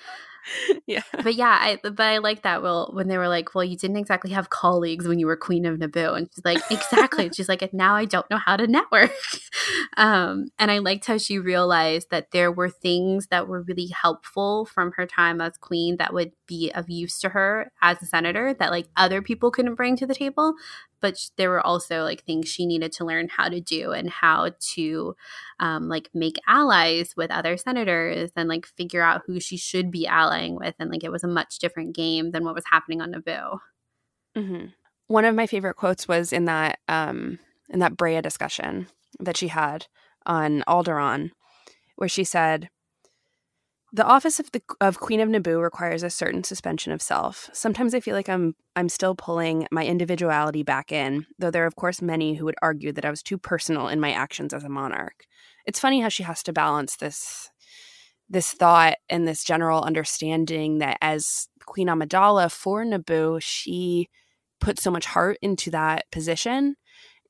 yeah. But yeah, I but I like that. Well, when they were like, "Well, you didn't exactly have colleagues when you were queen of Naboo," and she's like, "Exactly." she's like, "Now I don't know how to network." um, and I liked how she realized that there were things that were really helpful from her time as queen that would be of use to her as a senator that like other people couldn't bring to the table, but there were also like things she needed to learn how to do and how to um, like make allies with other senators and like figure out who she should be allying with and like it was a much different game than what was happening on Naboo. Mm-hmm. One of my favorite quotes was in that um, in that Breha discussion that she had on Alderaan, where she said, the office of the of Queen of Naboo requires a certain suspension of self. Sometimes I feel like I'm I'm still pulling my individuality back in, though there are of course many who would argue that I was too personal in my actions as a monarch. It's funny how she has to balance this this thought and this general understanding that as Queen Amidala for Naboo, she put so much heart into that position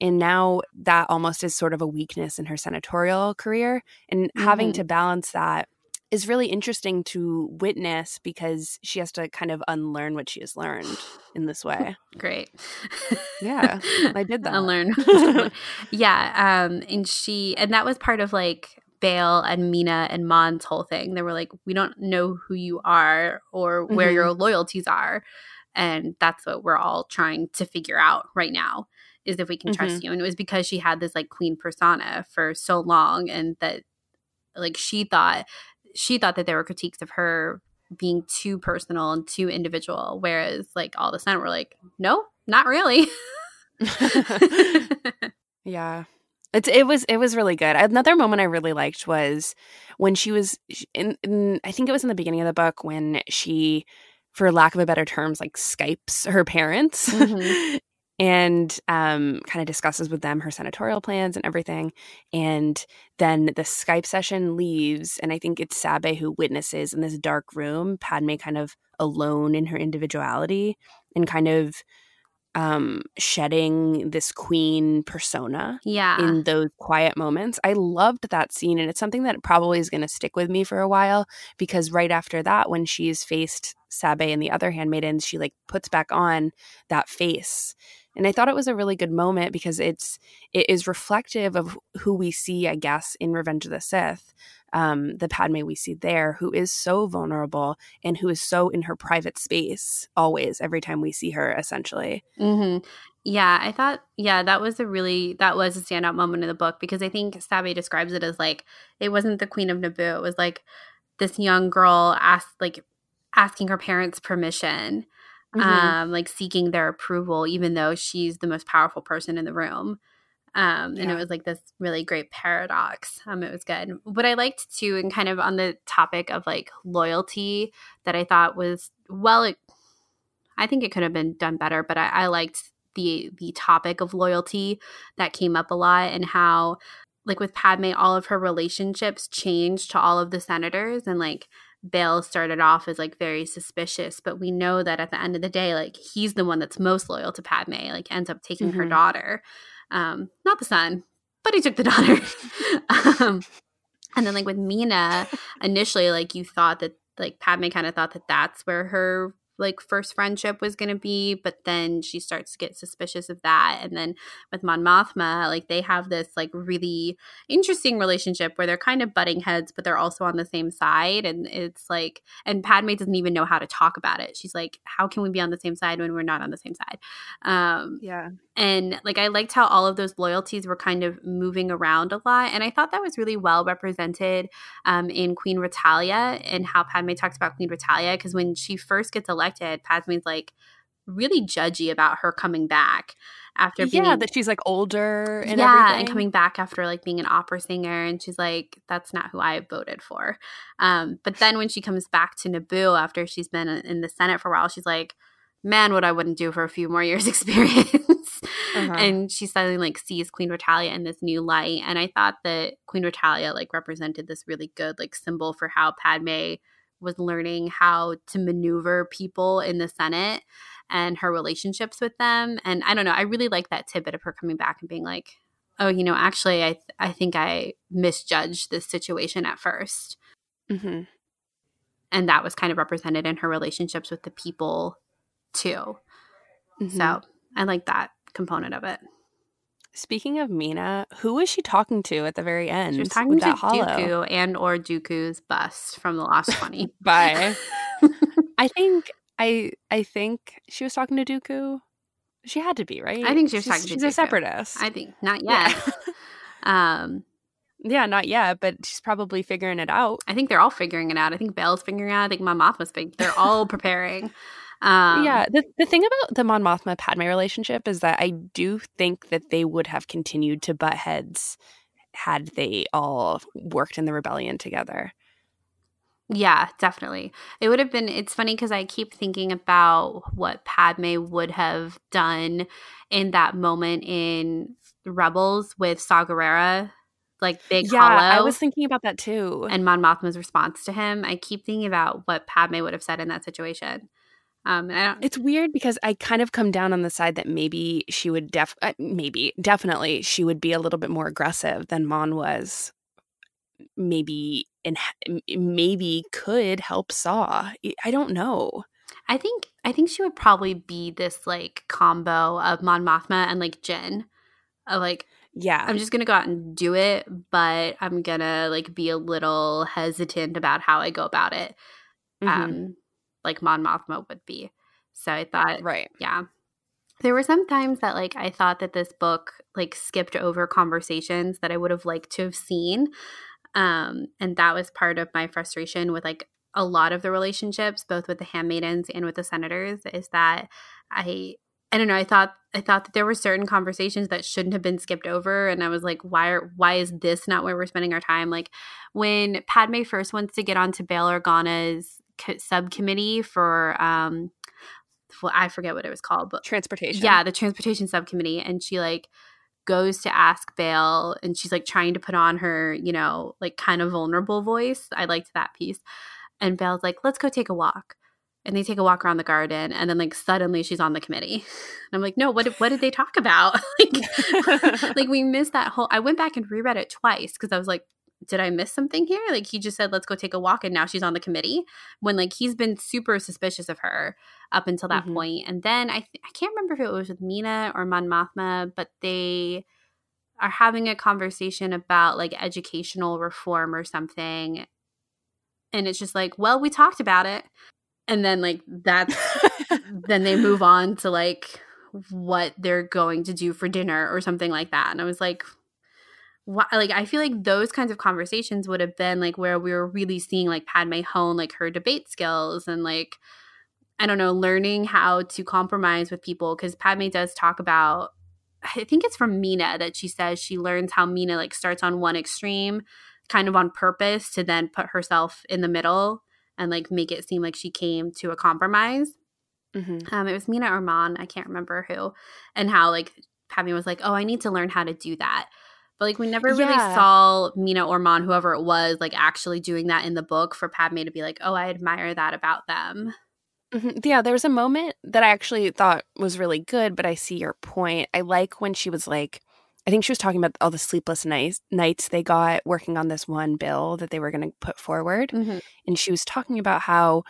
and now that almost is sort of a weakness in her senatorial career and mm-hmm. having to balance that is really interesting to witness because she has to kind of unlearn what she has learned in this way. Great. yeah, I did that. Unlearn. yeah, um, and she and that was part of like Bail and Mina and Mon's whole thing. They were like, we don't know who you are or where mm-hmm. your loyalties are, and that's what we're all trying to figure out right now is if we can trust mm-hmm. you. And it was because she had this like queen persona for so long, and that like she thought she thought that there were critiques of her being too personal and too individual, whereas like all the Senate were like, no, not really. yeah. It's it was it was really good. Another moment I really liked was when she was in, in I think it was in the beginning of the book when she for lack of a better terms like skypes her parents mm-hmm and um, kind of discusses with them her senatorial plans and everything. And then the Skype session leaves, and I think it's Sabe who witnesses in this dark room, Padme kind of alone in her individuality and kind of um shedding this queen persona yeah. in those quiet moments. I loved that scene and it's something that probably is going to stick with me for a while because right after that when she's faced sabe and the other handmaidens she like puts back on that face. And i thought it was a really good moment because it's it is reflective of who we see i guess in revenge of the sith um, the Padme we see there, who is so vulnerable and who is so in her private space always, every time we see her, essentially. Mm-hmm. Yeah, I thought, yeah, that was a really, that was a standout moment in the book because I think Sabe describes it as like, it wasn't the Queen of Naboo. It was like this young girl asked, like, asking her parents permission, mm-hmm. um, like seeking their approval, even though she's the most powerful person in the room. Um, and yeah. it was like this really great paradox. Um, it was good. What I liked too, and kind of on the topic of like loyalty, that I thought was well, it, I think it could have been done better, but I, I liked the the topic of loyalty that came up a lot and how like with Padme all of her relationships changed to all of the senators and like Bail started off as like very suspicious, but we know that at the end of the day, like he's the one that's most loyal to Padme, like ends up taking mm-hmm. her daughter. Um, not the son, but he took the daughter. um, and then like with Mina, initially, like you thought that like Padme kind of thought that that's where her like first friendship was going to be but then she starts to get suspicious of that. And then with Mon Mothma like they have this like really interesting relationship where they're kind of butting heads but they're also on the same side. And it's like and Padme doesn't even know how to talk about it. She's like how can we be on the same side when we're not on the same side? Um yeah and like I liked how all of those loyalties were kind of moving around a lot and I thought that was really well represented um, in Queen Réillata and how Padme talks about Queen Réillata because when she first gets elected elected, Padme's like really judgy about her coming back after being yeah that she's like older and yeah everything. and coming back after like being an opera singer and she's like that's not who i voted for um but then when she comes back to naboo after she's been in the senate for a while she's like man what i wouldn't do for a few more years experience uh-huh. and she suddenly like sees queen réillata in this new light and i thought that queen réillata like represented this really good like symbol for how padme was learning how to maneuver people in the Senate and her relationships with them. And I don't know, I really like that tidbit of her coming back and being like, oh, you know, actually, I, th- I think I misjudged this situation at 1st mm-hmm. And that was kind of represented in her relationships with the people too. Mm-hmm. So I like that component of it. Speaking of Mina, who was she talking to at the very end? She was talking to Dooku and or Dooku's bust from the last twenty. Bye. I think I I think she was talking to Dooku. She had to be right. I think she was she's, talking to. She's Dooku. a separatist. I think not yet. Yeah. um, yeah, not yet, but she's probably figuring it out. I think they're all figuring it out. I think Bail's figuring it out. I think my Moth was figuring. They're all preparing. Um, yeah, the, the thing about the Mon Mothma Padme relationship is that I do think that they would have continued to butt heads had they all worked in the rebellion together. Yeah, definitely. It would have been. It's funny because I keep thinking about what Padme would have done in that moment in Rebels with Saw Gerrera, like Big yeah, Hollow. I was thinking about that too. And Mon Mothma's response to him. I keep thinking about what Padme would have said in that situation. Um, it's weird because I kind of come down on the side that maybe she would def uh, maybe definitely she would be a little bit more aggressive than Mon was. Maybe and maybe could help Saw. I don't know. I think I think she would probably be this like combo of Mon Mothma and like Jyn. Of like yeah, I'm just gonna go out and do it, but I'm gonna like be a little hesitant about how I go about it. Mm-hmm. Um, like Mon Mothma would be. So I thought, right, yeah. There were some times that like I thought that this book like skipped over conversations that I would have liked to have seen. Um, and that was part of my frustration with like a lot of the relationships, both with the handmaidens and with the senators, is that I I don't know, I thought I thought that there were certain conversations that shouldn't have been skipped over and I was like why are why is this not where we're spending our time? Like when Padme first wants to get onto Bail Organa's co- subcommittee for um well, I forget what it was called, but transportation. Yeah, the transportation subcommittee, and she like goes to ask Bail, and she's like trying to put on her, you know, like kind of vulnerable voice. I liked that piece, and Bail's like, "Let's go take a walk." And they take a walk around the garden, and then like suddenly she's on the committee. And I'm like, no, what what did they talk about? like, like we missed that whole. I went back and reread it twice because I was like, did I miss something here? Like he just said, let's go take a walk, and now she's on the committee. When like he's been super suspicious of her up until that mm-hmm. point. and then I th- I can't remember if it was with Mina or Mon Mothma, but they are having a conversation about like educational reform or something. And it's just like, well, we talked about it. And then like that's then they move on to like what they're going to do for dinner or something like that. And I was like, why, like I feel like those kinds of conversations would have been like where we were really seeing like Padme hone like her debate skills and like I don't know, learning how to compromise with people because Padme does talk about I think it's from Mina that she says she learns how Mina like starts on one extreme kind of on purpose to then put herself in the middle and like make it seem like she came to a compromise. Mm-hmm. Um, it was Mina or Mon, I can't remember who, and how like Padme was like, "Oh, I need to learn how to do that." But like we never really yeah. saw Mina or Mon, whoever it was, like actually doing that in the book for Padme to be like, "Oh, I admire that about them." Mm-hmm. Yeah, there was a moment that I actually thought was really good, but I see your point. I like when she was like, I think she was talking about all the sleepless nights nights they got working on this one bill that they were going to put forward, mm-hmm. and she was talking about how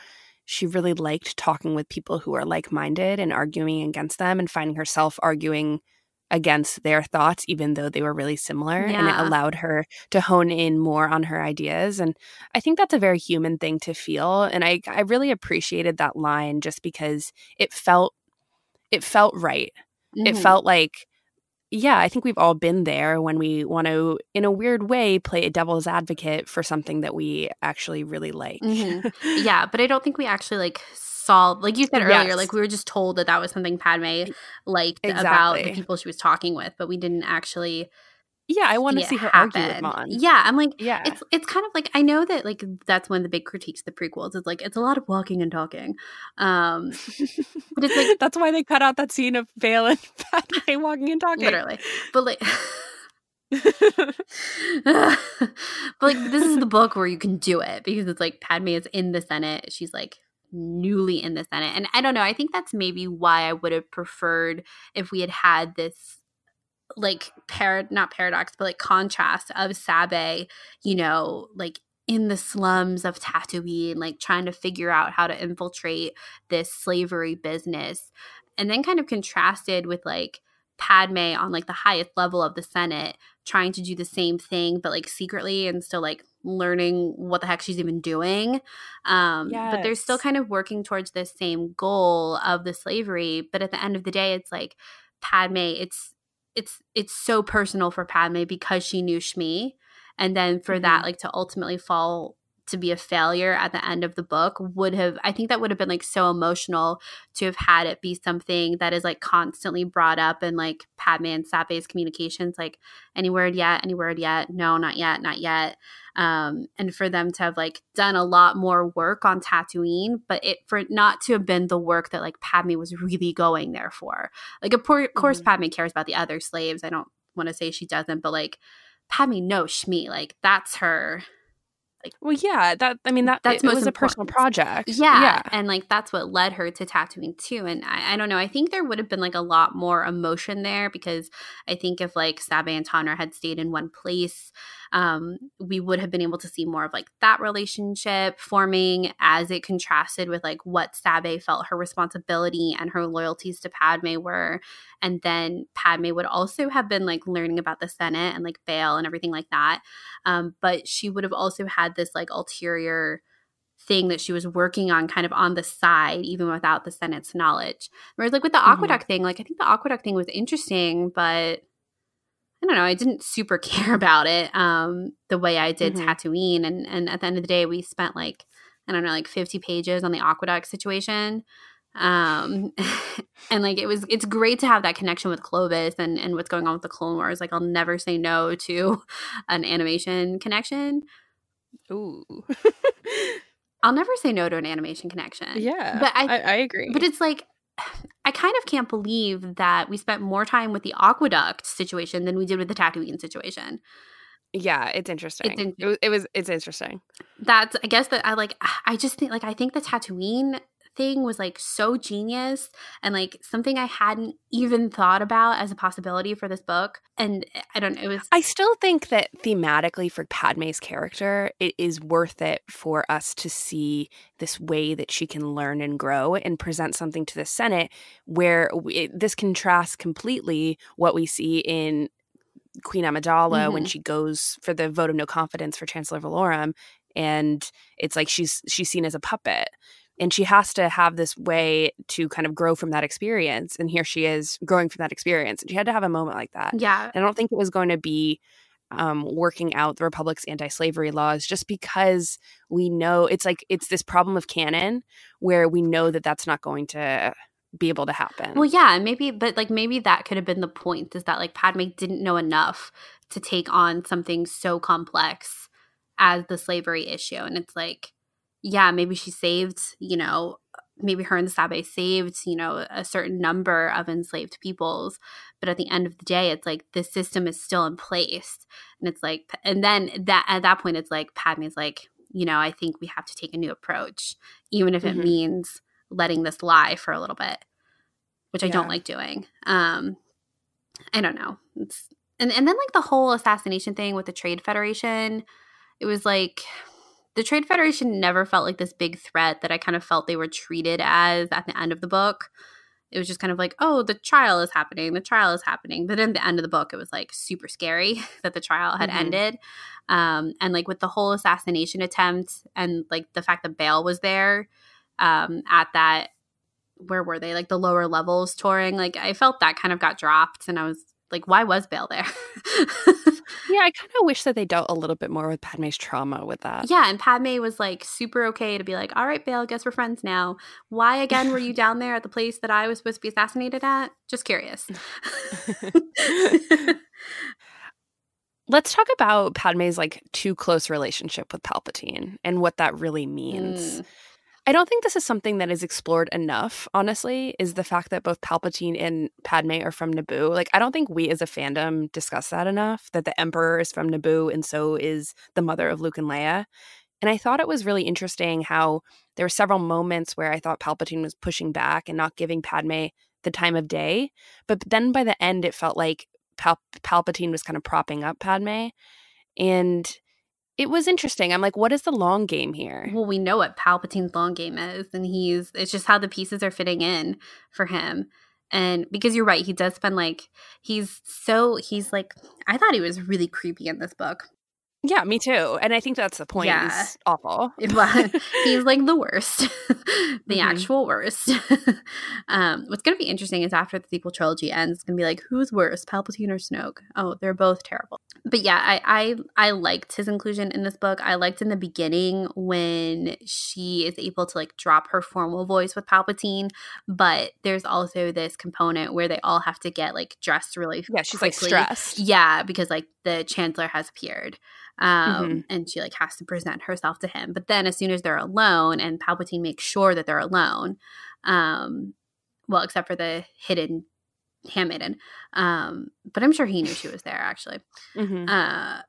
she really liked talking with people who are like minded and arguing against them, and finding herself arguing against their thoughts, even though they were really similar. Yeah. And it allowed her to hone in more on her ideas. And I think that's a very human thing to feel. And I, I really appreciated that line just because it felt it felt right. Mm-hmm. It felt like yeah, I think we've all been there when we want to, in a weird way, play a devil's advocate for something that we actually really like. Mm-hmm. yeah, but I don't think we actually like saw like you said earlier yes. like we were just told that that was something padme liked exactly. about the people she was talking with but we didn't actually yeah i want to see her happen. argue with Mon. yeah i'm like yeah it's it's kind of like i know that like that's one of the big critiques of the prequels it's like it's a lot of walking and talking um but it's like that's why they cut out that scene of Bail and Padme walking and talking literally but like but like this is the book where you can do it because it's like Padme is in the Senate. She's like newly in the Senate. And I don't know, I think that's maybe why I would have preferred if we had had this like par not paradox, but like contrast of Sabe, you know, like in the slums of Tatooine, like trying to figure out how to infiltrate this slavery business. And then kind of contrasted with like Padme on like the highest level of the Senate trying to do the same thing, but like secretly and still like learning what the heck she's even doing. Um, yes. But they're still kind of working towards this same goal of the slavery. But at the end of the day, it's like Padme. It's it's it's so personal for Padme because she knew Shmi, and then for mm-hmm. that like to ultimately fall to be a failure at the end of the book would have i think that would have been like so emotional to have had it be something that is like constantly brought up in like padme and sabe's communications like any word yet? Any word yet? No not yet not yet. Um, and for them to have like done a lot more work on tatooine but it for not to have been the work that like padme was really going there for. Like of course mm-hmm. padme cares about the other slaves. I don't want to say she doesn't but like padme knows shmi like that's her like, well, yeah, that I mean that that's it, it was important. a personal project. Yeah, yeah, and like that's what led her to Tatooine too. And I, I, don't know, I think there would have been like a lot more emotion there because I think if like Sabe and Tonra had stayed in one place, um, we would have been able to see more of like that relationship forming as it contrasted with like what Sabe felt her responsibility and her loyalties to Padme were. And then Padme would also have been like learning about the Senate and like Bail and everything like that. Um, but she would have also had this like ulterior thing that she was working on kind of on the side even without the senate's knowledge whereas like with the mm-hmm. aqueduct thing like i think the aqueduct thing was interesting but I don't know, I didn't super care about it um, the way I did mm-hmm. Tatooine. And, and at the end of the day, we spent like, I don't know, like 50 pages on the aqueduct situation. Um, and like, it was, it's great to have that connection with Clovis and, and what's going on with the Clone Wars. Like, I'll never say no to an animation connection. Ooh. I'll never say no to an animation connection. Yeah. But I, I, I agree. But it's like, I kind of can't believe that we spent more time with the aqueduct situation than we did with the Tatooine situation. Yeah, it's interesting. It's in- it, was, it was it's interesting. That's I guess that I like I just think like I think the Tatooine thing was like so genius and like something I hadn't even thought about as a possibility for this book. And eh, I don't know, it was I still think that thematically for Padme's character, it is worth it for us to see this way that she can learn and grow and present something to the Senate where we, this contrasts completely what we see in Queen Amidala when Mhm. she goes for the vote of no confidence for Chancellor Valorum, and it's like she's she's seen as a puppet, and she has to have this way to kind of grow from that experience. And here she is growing from that experience, and she had to have a moment like that. Yeah. and I don't think it was going to be um, working out the republic's anti-slavery laws just because we know it's like it's this problem of canon where we know that that's not going to be able to happen. Well, yeah, and maybe, but like maybe that could have been the point is that like Padme didn't know enough to take on something so complex as the slavery issue. And it's like, yeah, maybe she saved, you know, maybe her and the Sabe saved, you know, a certain number of enslaved peoples. But at the end of the day, it's like the system is still in place. And it's like, and then that at that point, it's like Padme's like, you know, I think we have to take a new approach, even if it Mhm. means letting this lie for a little bit, which I don't like doing. Um, I don't know. It's, and and then like the whole assassination thing with the Trade Federation, it was like the Trade Federation never felt like this big threat that I kind of felt they were treated as at the end of the book. It was just kind of like, oh, the trial is happening, the trial is happening. But in the end of the book, it was like super scary that the trial had Mhm. ended. Um, and like with the whole assassination attempt and like the fact that Bail was there um, at that, where were they? Like the lower levels touring. Like I felt that kind of got dropped, and I was like, why was Bail there? yeah, I kind of wish that they dealt a little bit more with Padme's trauma with that. yeah, and Padme was like super okay to be like, all right, Bail, guess we're friends now. Why again were you down there at the place that I was supposed to be assassinated at? Just curious. Let's talk about Padme's like too close relationship with Palpatine and what that really means. Mm. I don't think this is something that is explored enough, honestly, is the fact that both Palpatine and Padme are from Naboo. Like, I don't think we as a fandom discuss that enough, that the Emperor is from Naboo and so is the mother of Luke and Leia. And I thought it was really interesting how there were several moments where I thought Palpatine was pushing back and not giving Padme the time of day. But then by the end, it felt like Pal- Palpatine was kind of propping up Padme. And it was interesting. I'm like, what is the long game here? Well, we know what Palpatine's long game is, and he's it's just how the pieces are fitting in for him. And because you're right, he does spend like he's so he's like I thought he was really creepy in this book. Yeah, me too. And I think that's the point. Yeah. He's awful. He's like the worst, the Mhm. actual worst. um, what's going to be interesting is after the sequel trilogy ends, it's going to be like, who's worse, Palpatine or Snoke? Oh, they're both terrible. But yeah, I, I I liked his inclusion in this book. I liked in the beginning when she is able to like drop her formal voice with Palpatine, but there's also this component where they all have to get like dressed really yeah, she's like stressed. Yeah, because like the chancellor has appeared. Um Mhm. and she like has to present herself to him. But then as soon as they're alone and Palpatine makes sure that they're alone, um well, except for the hidden handmaiden. Um, but I'm sure he knew she was there actually. Mhm. Uh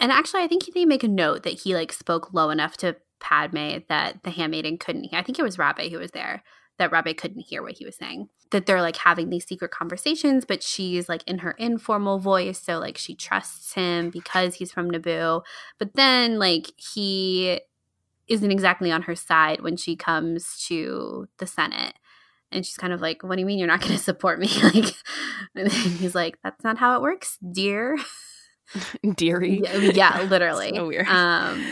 and actually I think they make a note that he like spoke low enough to Padme that the handmaiden couldn't hear. I think it was Rabé who was there that Rabé couldn't hear what he was saying. That they're like having these secret conversations, but she's like in her informal voice, so like she trusts him because he's from Naboo. But then like he isn't exactly on her side when she comes to the Senate. And she's kind of like, What do you mean you're not gonna support me? Like and then he's like, That's not how it works, dear. Deary. Yeah, yeah, literally. So weird. Um,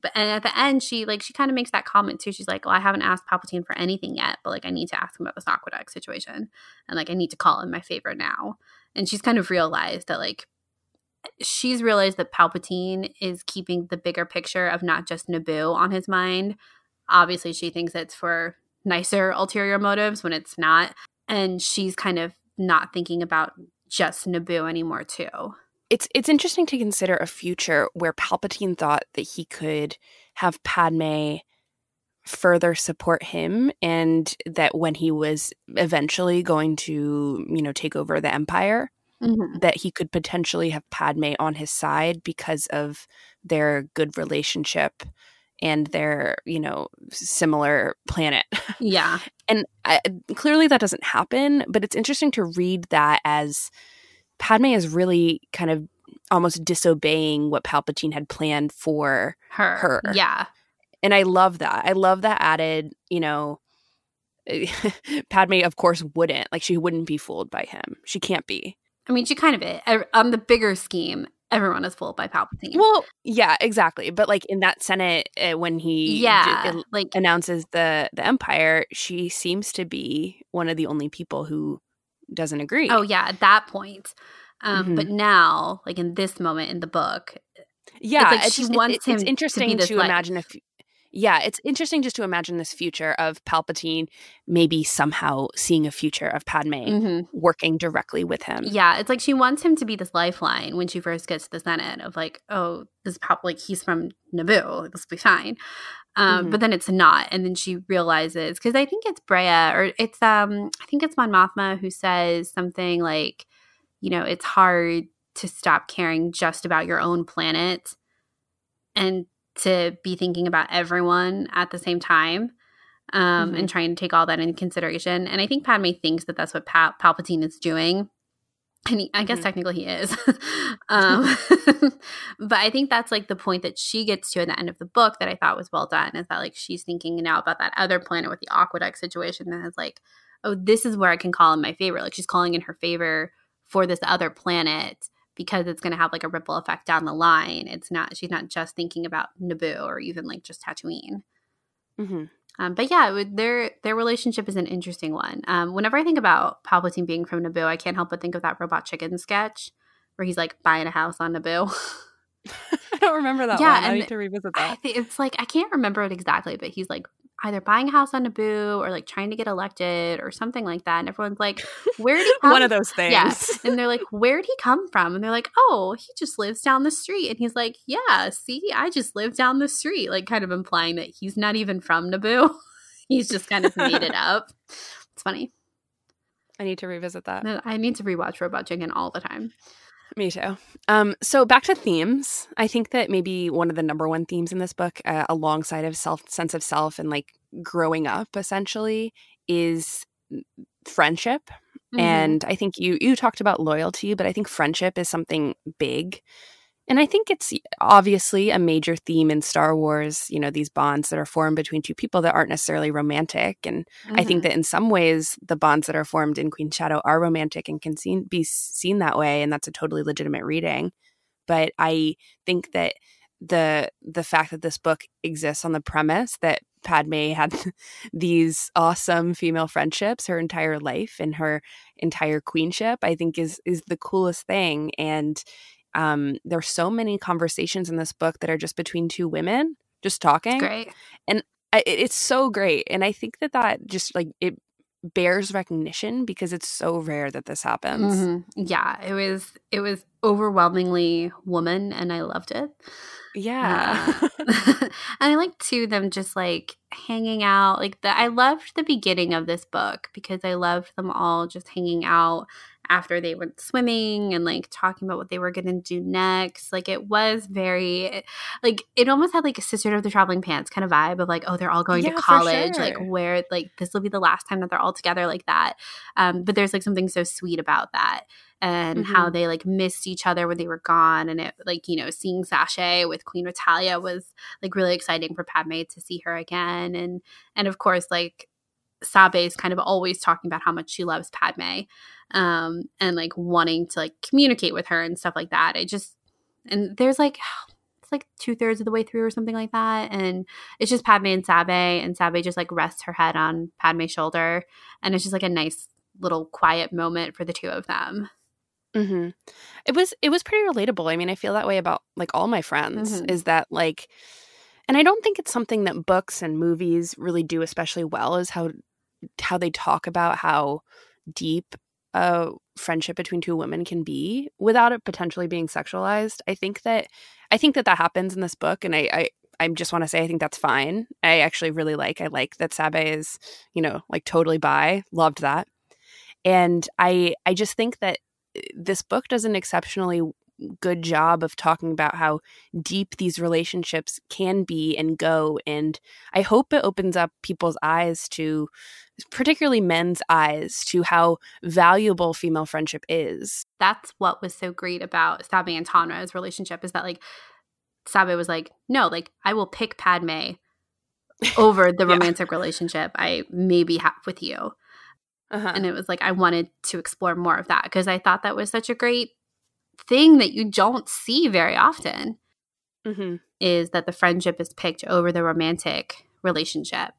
but and at the end, she like she kind of makes that comment too. She's like, "Well, I haven't asked Palpatine for anything yet, but like I need to ask him about this aqueduct situation, and like I need to call in my favor now." And she's kind of realized that like she's realized that Palpatine is keeping the bigger picture of not just Naboo on his mind. Obviously, she thinks it's for nicer ulterior motives when it's not, and she's kind of not thinking about just Naboo anymore too. It's it's interesting to consider a future where Palpatine thought that he could have Padme further support him and that when he was eventually going to, you know, take over the empire, mm-hmm. that he could potentially have Padme on his side because of their good relationship and their, you know, similar planet. Yeah. and I, clearly that doesn't happen but it's interesting to read that as padme is really kind of almost disobeying what palpatine had planned for her. Her. Yeah. and i love that i love that added you know padme of course wouldn't like she wouldn't be fooled by him she can't be I mean, she kind of is. On the bigger scheme, everyone is fooled by Palpatine. Well, yeah, exactly. But like in that Senate, uh, when he yeah, el- like announces the the Empire, she seems to be one of the only people who doesn't agree. oh yeah, at that point. Um, Mhm. But now, like in this moment in the book, yeah. like it's she just- it- wants it- him it's to be interesting this to light. imagine if. Yeah, it's interesting just to imagine this future of Palpatine maybe somehow seeing a future of Padme Mhm. working directly with him. yeah, it's like she wants him to be this lifeline when she first gets to the Senate of like, oh, this pop like he's from Naboo, this will be fine. Um, Mhm. But then it's not, and then she realizes because I think it's Breha or it's um I think it's Mon Mothma who says something like, you know, it's hard to stop caring just about your own planet and to be thinking about everyone at the same time um, Mhm. and trying to take all that into consideration. And I think Padme thinks that that's what Pal- Palpatine is doing. And he, I guess Mhm. technically he is. um, but I think that's like the point that she gets to at the end of the book that I thought was well done is that like she's thinking now about that other planet with the aqueduct situation and is like, oh, this is where I can call in my favor. Like she's calling in her favor for this other planet because it's going to have like a ripple effect down the line. It's not, she's not just thinking about Naboo or even like just Tatooine. hmm Um, but yeah, it would, their their relationship is an interesting one. Um, whenever I think about Palpatine being from Naboo, I can't help but think of that Robot Chicken sketch where he's like buying a house on Naboo. I don't remember that Yeah, one. I need to revisit I that. think it's like I can't remember it exactly, but he's like either buying a house on Naboo or like trying to get elected or something like that. And everyone's like, "Where did he come one of those things. Yeah. And they're like, Where'd he come from? And they're like, Oh, he just lives down the street. And he's like, Yeah, see, I just live down the street. Like, kind of implying that he's not even from Naboo. he's just kind of made it up. It's funny. I need to revisit that. I need to rewatch Robot Chicken all the time. Me too. Um, so back to themes. I think that maybe one of the number one themes in this book, uh, alongside of self sense of self and like growing up, essentially, is friendship. Mhm. And I think you you talked about loyalty, but I think friendship is something big. And I think it's obviously a major theme in Star Wars, you know, these bonds that are formed between two people that aren't necessarily romantic. And I think Mhm. that in some ways, the bonds that are formed in Queen Shadow are romantic and can seen, be seen that way, and that's a totally legitimate reading. But I think that the the fact that this book exists on the premise that Padme had these awesome female friendships her entire life and her entire queenship, I think is is the coolest thing. And um, there's so many conversations in this book that are just between two women just talking. It's great. I, it's so great and i think that that just like it bears recognition because it's so rare that this happens Mhm. Yeah, it was it was overwhelmingly woman, and I loved it. yeah Uh, and I like too them just like hanging out. Like the I loved the beginning of this book because I loved them all just hanging out after they went swimming and like talking about what they were going to do next. Like it was very like it almost had like a sister of the traveling pants kind of vibe of like oh they're all going Yeah, to college like where like this will be the last time that they're all together like that. Um but there's like something so sweet about that and how Mm-hmm. they like missed each other when they were gone and it like you know seeing Saché with Queen Natalia was like really exciting for Padme to see her again and and of course like Sabe is kind of always talking about how much she loves Padme um and like wanting to like communicate with her and stuff like that. I just and there's like it's like two thirds of the way through or something like that and it's just Padme and Sabe and Sabe just like rests her head on Padme's shoulder and it's just like a nice little quiet moment for the two of them. Hmm it was it was pretty relatable. I mean i feel that way about like all my friends Mhm. is that like and i don't think it's something that books and movies really do especially well is how how they talk about how deep a friendship between two women can be without it potentially being sexualized i think that i think that that happens in this book and i i I just want to say I think that's fine. I actually really like I like that Sabe is, you know, like totally bi. Loved that. And I I just think that uh, this book does an exceptionally good job of talking about how deep these relationships can be and go and i hope it opens up people's eyes to particularly men's eyes to how valuable female friendship is that's what was so great about Sabe and Tonra's relationship is that like Sabe was like, no, like I will pick Padme over the Yeah. romantic relationship I maybe have with you. Uh-huh. And it was like I wanted to explore more of that because I thought that was such a great thing that you don't see very often hmm is that the friendship is picked over the romantic relationship.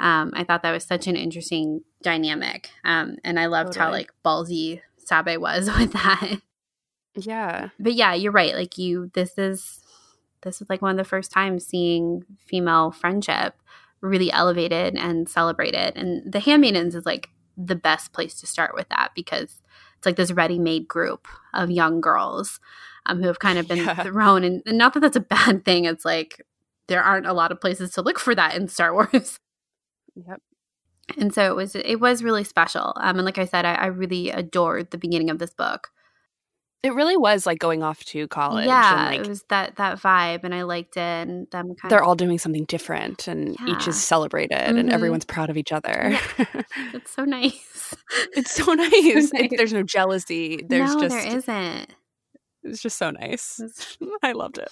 Um, I thought that was such an interesting dynamic. Um, and I loved how like ballsy Sabe was with that. Yeah. But yeah, you're right. Like you this is this is like one of the first times seeing female friendship really elevated and celebrated. And the Handmaidens is like the best place to start with that because it's like this ready-made group of young girls um, who have kind of been Yeah. thrown and, and not that that's a bad thing. It's like there aren't a lot of places to look for that in Star Wars. Yep. And so it was it was really special. Um, and like I said, I, I really adored the beginning of this book. It really was like going off to college. yeah, and, it was that that vibe, and I liked it. And them kind they're of all doing something different, and each is celebrated, Mhm. and everyone's proud of each other. it's so nice. it's so nice. It- nice. there's no jealousy. There's no, just there isn't. It's just so nice. I loved it.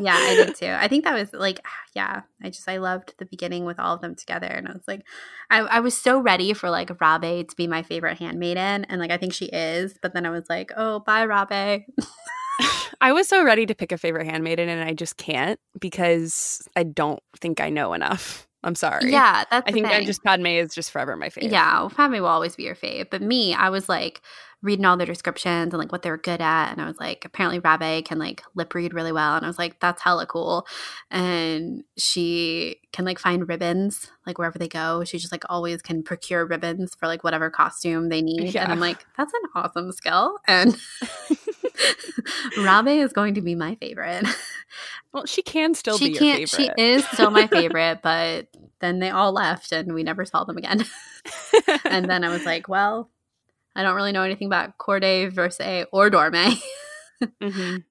yeah, I did too. I think that was like, yeah, I just I loved the beginning with all of them together, and I was like, I, I was so ready for like Rabe to be my favorite handmaiden, and like I think she is, but then I was like, oh, bye, Rabe. I was so ready to pick a favorite handmaiden, and I just can't because I don't think I know enough. I'm sorry. Yeah, that's. I think I thing. just Padme is just forever my favorite. Yeah, Padme will always be your fave. But me, I was like reading all the descriptions and like what they were good at. And I was like, apparently Rabe can like lip read really well. And I was like, that's hella cool. And she can like find ribbons like wherever they go. She just like always can procure ribbons for like whatever costume they need. Yeah. And I'm like, that's an awesome skill. And Rabe is going to be my favorite. Well, she can still she be your can't, favorite. she is still my favorite, but then they all left and we never saw them again. and then I was like, well, I don't really know anything about Cordé, Versé, or Dorme. Mhm.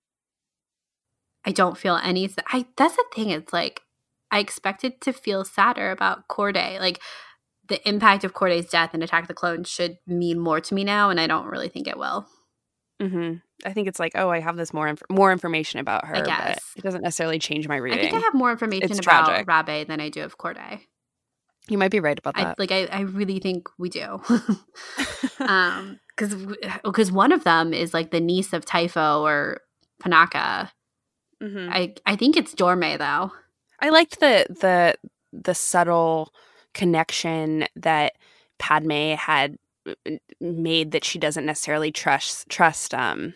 I don't feel any. I that's the thing. It's like I expected to feel sadder about Cordé. Like the impact of Cordé's death in Attack the Clones should mean more to me now, and I don't really think it will. Mhm. I think it's like, oh, I have this more inf- more information about her, but guess. it doesn't necessarily change my reading. I think I have more information It's about tragic. Rabe than I do of Cordé. You might be right about that. I that. like. I, I really think we do. um, because because one of them is like the niece of Typho or Panaka. Mhm. I I think it's Dorme though. I liked the the the subtle connection that Padme had uh, made that she doesn't necessarily trust trust um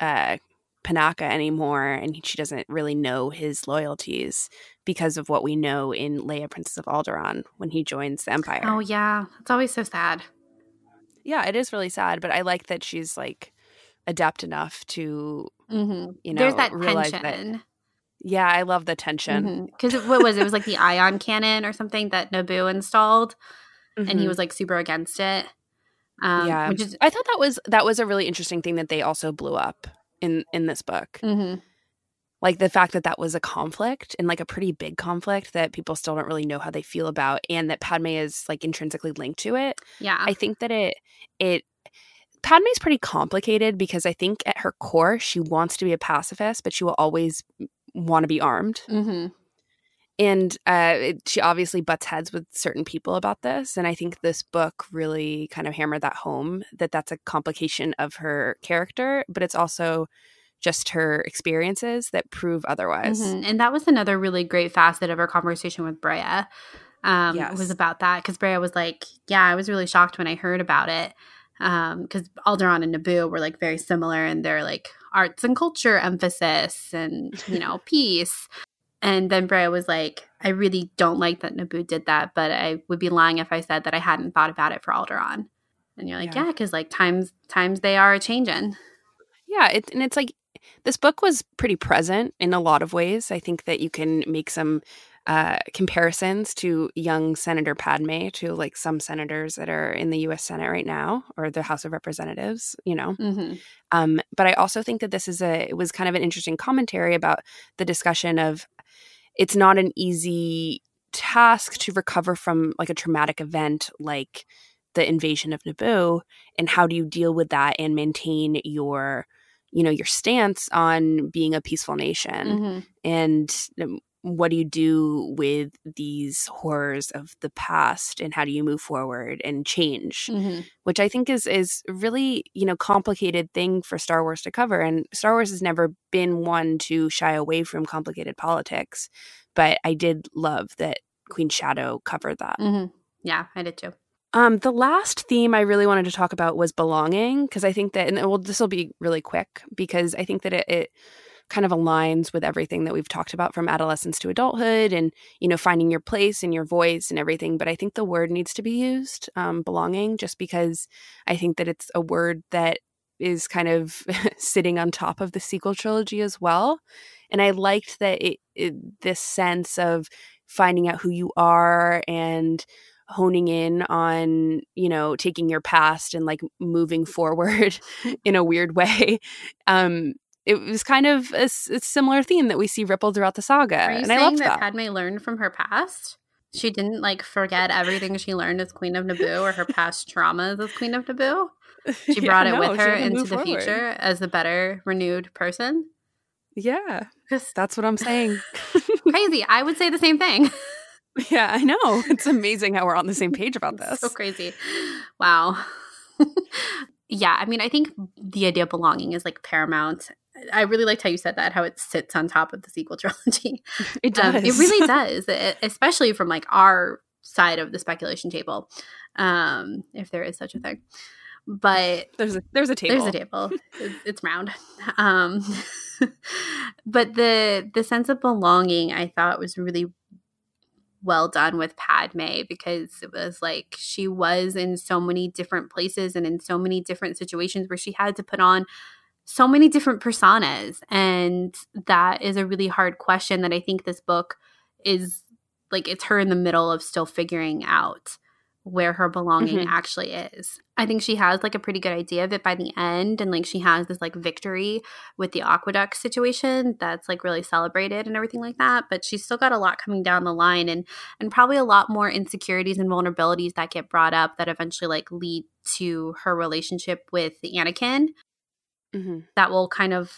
uh Panaka anymore and she doesn't really know his loyalties because of what we know in Leia Princess of Alderaan when he joins the Empire. Oh yeah, it's always so sad. Yeah, it is really sad, but I like that she's like adept enough to Mm-hmm. you know There's that realize that- tension. yeah, I love the tension. Because what was it? It was like the ion cannon or something that Naboo installed, and he Mhm. was like super against it. Um, yeah, which is I thought that was that was a really interesting thing that they also blew up in in this book. mhm. Like the fact that that was a conflict and like a pretty big conflict that people still don't really know how they feel about, and that Padme is like intrinsically linked to it. yeah. I think that it it Padme's pretty complicated because I think at her core she wants to be a pacifist, but she will always want to be armed. hmm and uh, it, she obviously butts heads with certain people about this and i think this book really kind of hammered that home that that's a complication of her character but it's also just her experiences that prove otherwise Mhm. And that was another really great facet of our conversation with Breha. Um, Yes. was about that because Breha was like, "Yeah, I was really shocked when I heard about it." Because Alderaan and Naboo were like very similar in their like arts and culture emphasis and you know peace. And then Breha was like, "I really don't like that Naboo did that, but I would be lying if I said that I hadn't thought about it for Alderaan." And you're like, Yeah. "Yeah, because like times times they are a changing." yeah it, and it's like this book was pretty present in a lot of ways. I think that you can make some uh, comparisons to young senator padme to like some senators that are in the us senate right now or the house of representatives you know? Hmm Um, but I also think that this is a it was kind of an interesting commentary about the discussion of it's not an easy task to recover from like a traumatic event like the invasion of Naboo and how do you deal with that and maintain your you know your stance on being a peaceful nation hmm and um, what do you do with these horrors of the past and how do you move forward and change Mm-hmm. which i think is is really you know complicated thing for star wars to cover and star wars has never been one to shy away from complicated politics but i did love that queen shadow covered that Mm-hmm. Yeah, I did too. Um, the last theme I really wanted to talk about was belonging because I think that, and well, this will be really quick because I think that it, it kind of aligns with everything that we've talked about from adolescence to adulthood and, you know, finding your place and your voice and everything. But I think the word needs to be used, um, belonging, just because I think that it's a word that is kind of sitting on top of the sequel trilogy as well. And I liked that it, it this sense of finding out who you are and honing in on you know taking your past and like moving forward in a weird way um it was kind of a similar theme that we see ripple throughout the saga Are you and saying i loved that, that Padme learned from her past? She didn't like forget everything she learned as Queen of Naboo or her past traumas as Queen of Naboo. She Yeah, brought it no, with her into the forward. future as a better, renewed person. yeah that's what i'm saying crazy. I would say the same thing. yeah i know it's amazing how we're on the same page about this so crazy. Wow. yeah, I mean, I think the idea of belonging is like paramount. I really liked how you said that, how it sits on top of the sequel trilogy. it does Um, it really does, e- especially from like our side of the speculation table, um, if there is such a thing. But there's a there's a table there's a table. It's, it's round. Um, but the the sense of belonging, I thought was really well done with Padme because it was like she was in so many different places and in so many different situations where she had to put on so many different personas. And that is a really hard question that I think this book is like it's her in the middle of still figuring out where her belonging Mhm. actually is. I think she has like a pretty good idea of it by the end and like she has this like victory with the aqueduct situation that's like really celebrated and everything like that, but she's still got a lot coming down the line and and probably a lot more insecurities and vulnerabilities that get brought up that eventually like lead to her relationship with Anakin Mhm. that will kind of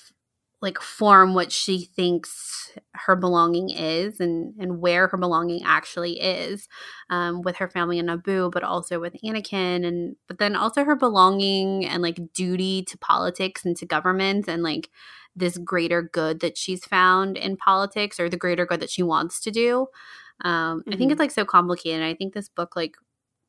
like form what she thinks her belonging is and and where her belonging actually is um, with her family in Naboo, but also with Anakin and but then also her belonging and like duty to politics and to government and like this greater good that she's found in politics or the greater good that she wants to do. Um, I think Mhm. it's like so complicated. I think this book like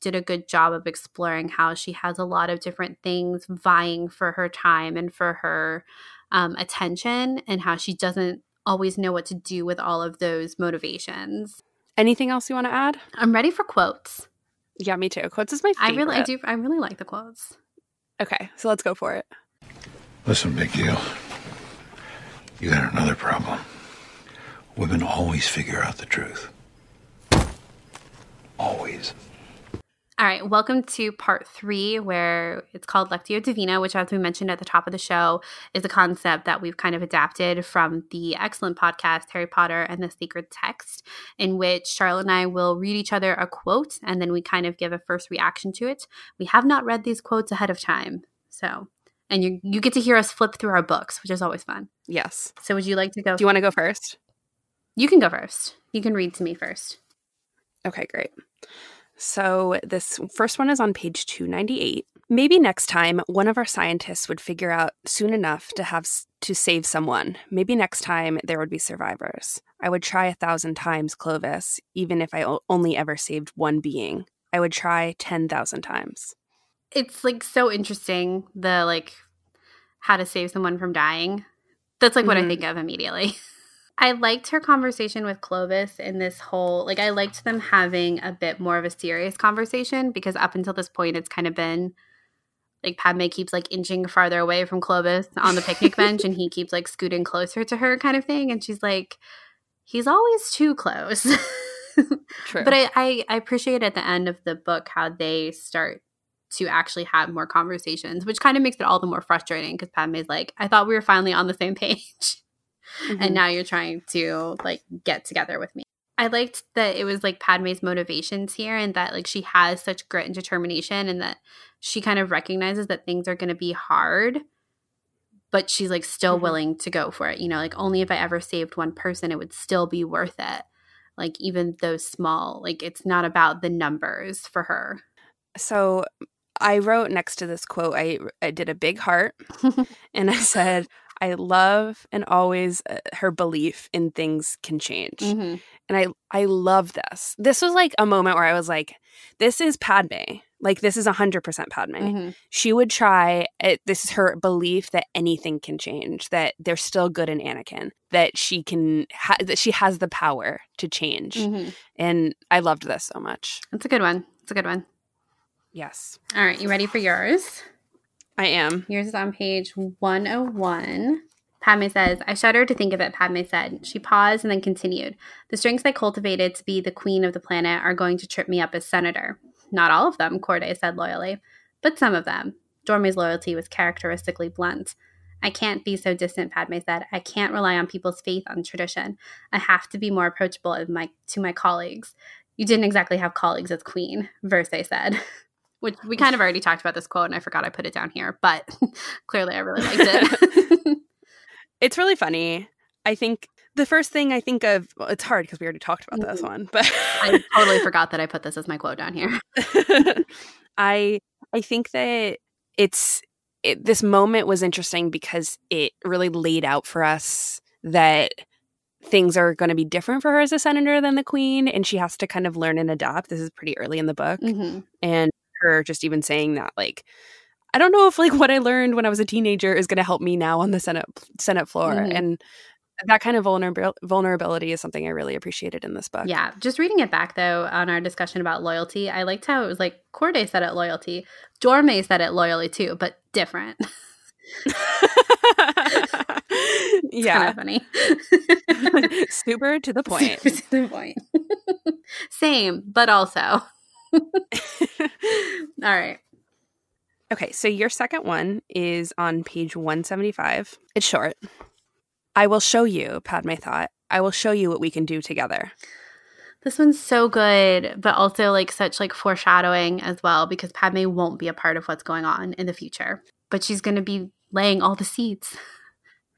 did a good job of exploring how she has a lot of different things vying for her time and for her um, attention and how she doesn't always know what to do with all of those motivations. anything else you want to add I'm ready for quotes. yeah me too quotes is my favorite. I really, I do, I really like the quotes. okay so let's go for it Listen, big deal. You got another problem. Women always figure out the truth. Always. All right, welcome to part three, where it's called Lectio Divina, which, as we mentioned at the top of the show, is a concept that we've kind of adapted from the excellent podcast Harry Potter and the Sacred Text, in which Charlotte and I will read each other a quote and then we kind of give a first reaction to it. We have not read these quotes ahead of time, so and you you get to hear us flip through our books, which is always fun. yes So, would you like to go? do you want to go first you can go first. You can read to me first. Okay, great. So this first one is on page 298. Maybe next time one of our scientists would figure out soon enough to have to save someone. Maybe next time there would be survivors. I would try a thousand times, Clovis, even if I only ever saved one being. I would try 10,000 times. it's like so interesting the like how to save someone from dying that's like what i Mhm. think of immediately i liked her conversation with clovis in this whole like i liked them having a bit more of a serious conversation because up until this point it's kind of been like padme keeps like inching farther away from clovis on the picnic bench and he keeps like scooting closer to her kind of thing. And she's like he's always too close. True. but I, I I appreciate at the end of the book how they start to actually have more conversations, which kind of makes it all the more frustrating because Padme's like, I thought we were finally on the same page, Mhm. and now you're trying to like get together with me. I liked that it was like Padme's motivations here, and that like she has such grit and determination, and that she kind of recognizes that things are going to be hard, but she's like still Mhm. willing to go for it. You know, like only if I ever saved one person, it would still be worth it. Like even though small, like it's not about the numbers for her. So I wrote next to this quote, I, I did a big heart and I said, I love and always uh, her belief in things can change. Mhm. And I I love this. This was like a moment where I was like, this is Padme. Like this is 100% Padme. Mhm. She would try it, this is her belief that anything can change, that there's still good in Anakin, that she can ha- that she has the power to change. Mhm. And I loved this so much. That's a good one. It's a good one. Yes. All right, you ready for yours? I am. Yours is on page 101. Padme says, I shudder to think of it, Padme said. She paused and then continued. The strengths I cultivated to be the queen of the planet are going to trip me up as senator. Not all of them, Cordé said loyally, but some of them. Dorme's loyalty was characteristically blunt. I can't be so distant, Padme said. I can't rely on people's faith on tradition. I have to be more approachable my, to my colleagues. You didn't exactly have colleagues as queen, Versé said. Which we kind of already talked about this quote, and I forgot I put it down here, but clearly I really liked it. It's really funny. I think the first thing I think of, well, it's hard because we already talked about this Mhm. one, but I totally forgot that I put this as my quote down here. I I think that it's it, this moment was interesting because it really laid out for us that things are going to be different for her as a senator than the queen and she has to kind of learn and adapt this is pretty early in the book hmm and her just even saying that like i don't know if like what i learned when i was a teenager is going to help me now on the senate senate floor Mhm. and that kind of vulnerabil- vulnerability is something i really appreciated in this book Yeah, just reading it back though on our discussion about loyalty, I liked how it was like Cordé said it loyalty, Dorme said it loyally too, but different. It's yeah funny. super to the point Super to the point. Same, but also. All right. Okay, so your second one is on page 175. It's short. I will show you, Padme thought. I will show you what we can do together. This one's so good, but also like such like foreshadowing as well because Padme won't be a part of what's going on in the future, but she's going to be laying all the seeds